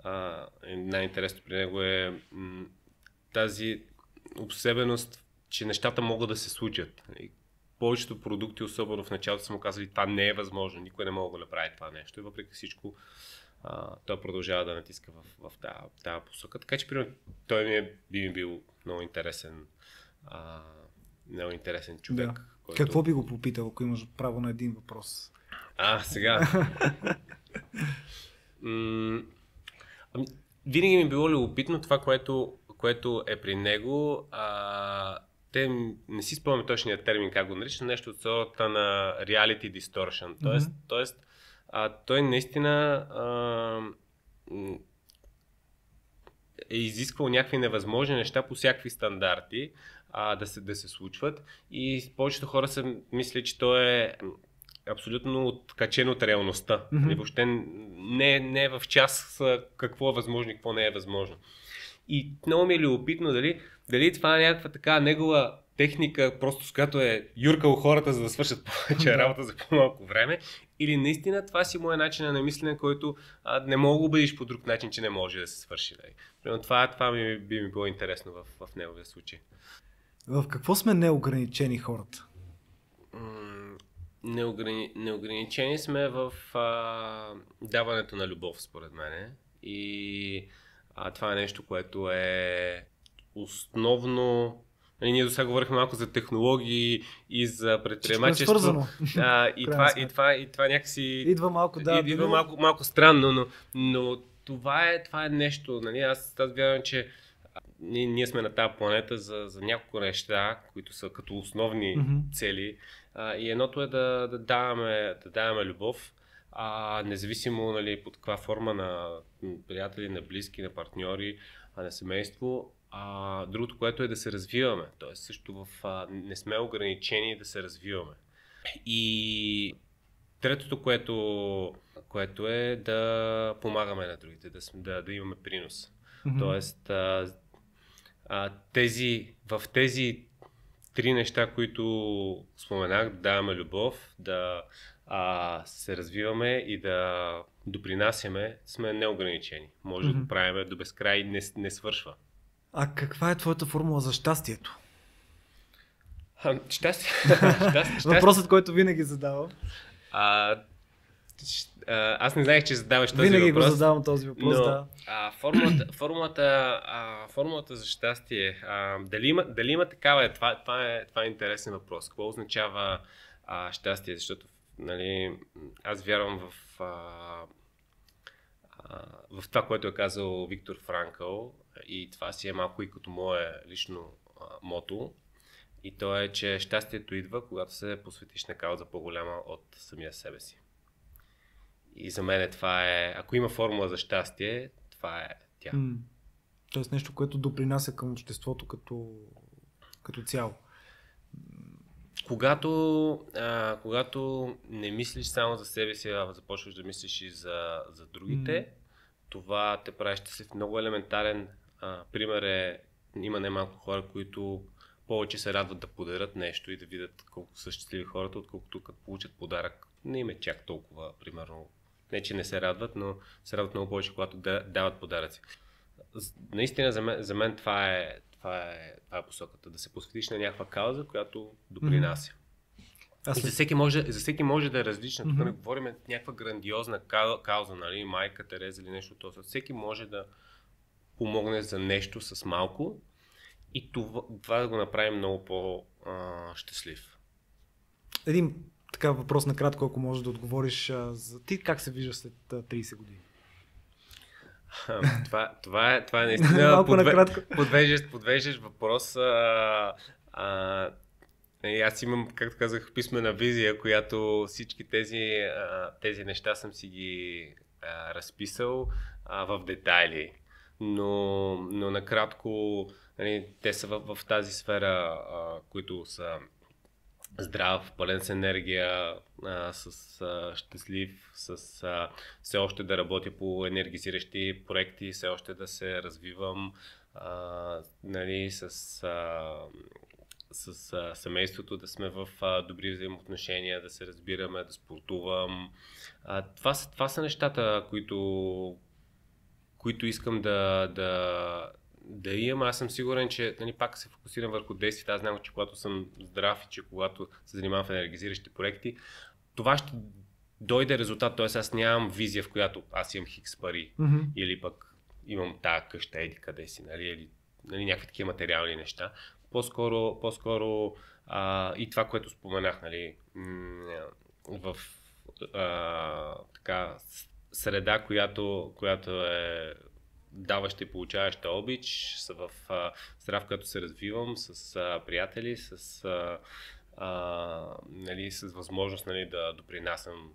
а, е най-интересно при него е тази обсебеност, че нещата могат да се случат. Повечето продукти, особено в началото, са му казали, това не е възможно, никой не може да направи това нещо. И въпреки всичко, а, той продължава да натиска в, в тази, тази посока. Така че, примерно, той ми е, би ми бил много интересен, а, много интересен човек. Да. Който... Какво би го попитал, ако имаш право на един въпрос? А, сега. [LAUGHS] м- ами, винаги ми е било любопитно това, което, което е при него. А, те не си спомням точния термин как го нарича, нещо от сорта на reality distortion. Тоест, mm-hmm. тоест а, той наистина а, е изисквал някакви невъзможни неща по всякакви стандарти а, да, се, да се случват и повечето хора са мисли, че той е абсолютно откачен от реалността. Mm-hmm. И въобще не, не е в час какво е възможно и какво не е възможно. И много ми е любопитно дали, дали това е някаква така негова техника, просто с която е юркал хората, за да свършат [LAUGHS] повече работа за по-малко време, или наистина това си моят начин на мислене, който а, не мога да убедиш по друг начин, че не може да се свърши. Нали. Примерно това, това ми, би ми било интересно в, в неговия случай. В какво сме неограничени хората? неограни... Неограничени сме в а, даването на любов, според мен. И а, това е нещо, което е основно Нали, ние до сега говорихме малко за технологии и за предприемачество. Е а, и, [LAUGHS] това, и, това, и това някакси... Идва малко, да. Идва малко, малко странно, но, но това, е, това е нещо. Нали? Аз, аз вярвам, че ние, ние сме на тази планета за, за няколко неща, които са като основни mm-hmm. цели. А, и едното е да, да, даваме, да даваме любов, а, независимо нали, под каква форма на приятели, на близки, на партньори, а на семейство. А, другото, което е да се развиваме. Тоест също в, а, не сме ограничени да се развиваме. И третото, което, което е да помагаме на другите, да, да, да имаме принос. Mm-hmm. Тоест, а, а, тези, в тези три неща, които споменах, да даваме любов, да а, се развиваме и да допринасяме, сме неограничени. Може mm-hmm. да го правим до безкрай не, не свършва. А каква е твоята формула за щастието? А, щастие. [LAUGHS] щастие. Въпросът, който винаги задавам. А, аз не знаех, че задаваш този Винаги въпрос. Винаги го задавам този въпрос, но, да. А, формулата, формулата, а, формулата за щастие, а, дали, има, дали има такава е, това, това, е, това е интересен въпрос. Какво означава а, щастие? Защото нали, аз вярвам в, а, а, в това, което е казал Виктор Франкъл и това си е малко и като мое лично а, мото. И то е, че щастието идва, когато се посветиш на кауза по-голяма от самия себе си. И за мен това е, ако има формула за щастие, това е тя. Тоест нещо, което допринася към обществото като, като цяло. Когато, а, когато не мислиш само за себе си, а започваш да мислиш и за, за другите, mm. това те прави щастлив. Много елементарен а, пример е, има немалко хора, които повече се радват да подарят нещо и да видят колко са щастливи хората, отколкото като получат подарък. Не им е чак толкова, примерно, не че не се радват, но се радват много повече, когато да, дават подаръци. Наистина за мен, за мен това, е, това, е, това е посоката. Да се посветиш на някаква кауза, която допринася. Mm-hmm. И за всеки, може, за всеки може да е различна. Mm-hmm. Тук не говорим някаква грандиозна кауза, нали, майка Тереза или нещо това. Всеки може да помогне за нещо с малко и това, това да го направим много по-щастлив. Един така въпрос накратко, ако можеш да отговориш. За... Ти как се виждаш след 30 години? Това, това, е, това е наистина [LAUGHS] подве... подвеждаш, подвеждаш въпрос. А, а, и аз имам, както казах, писмена визия, която всички тези, а, тези неща съм си ги а, разписал а, в детайли. Но, но накратко, нали, те са в, в тази сфера, а, които са здрав, пълен с енергия, а, с щастлив, с а, все още да работя по енергизиращи проекти, все още да се развивам, а, нали, с, а, с а, семейството да сме в а, добри взаимоотношения, да се разбираме, да спортувам. А, това, са, това са нещата, които, които искам да, да, да имам. Аз съм сигурен, че нали, пак се фокусирам върху действията. Аз знам, че когато съм здрав и че когато се занимавам в енергизиращи проекти, това ще дойде резултат. Т.е. аз нямам визия, в която аз имам хикс пари Мгм. или пък имам тая къща, еди къде си, нали, или нали, някакви такива материални неща. По-скоро, по-скоро а, и това, което споменах, нали, в а, така, среда, която, която е даваща и получаваща обич, в а, среда, в която се развивам с а, приятели, с, а, а, нали, с възможност нали, да допринасям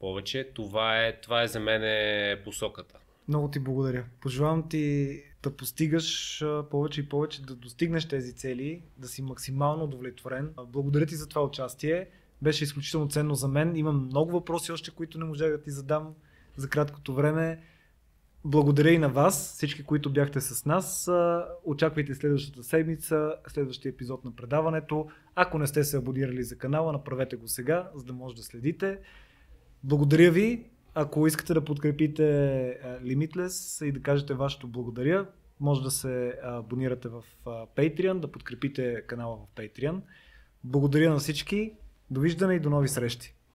повече. Това е, това е за мен е посоката. Много ти благодаря. Пожелавам ти да постигаш повече и повече, да достигнеш тези цели, да си максимално удовлетворен. Благодаря ти за това участие. Беше изключително ценно за мен. Имам много въпроси още, които не можах да ти задам за краткото време. Благодаря и на вас, всички, които бяхте с нас. Очаквайте следващата седмица, следващия епизод на предаването. Ако не сте се абонирали за канала, направете го сега, за да може да следите. Благодаря ви. Ако искате да подкрепите Limitless и да кажете вашето благодаря, може да се абонирате в Patreon, да подкрепите канала в Patreon. Благодаря на всички. Довиждане и до нови срещи.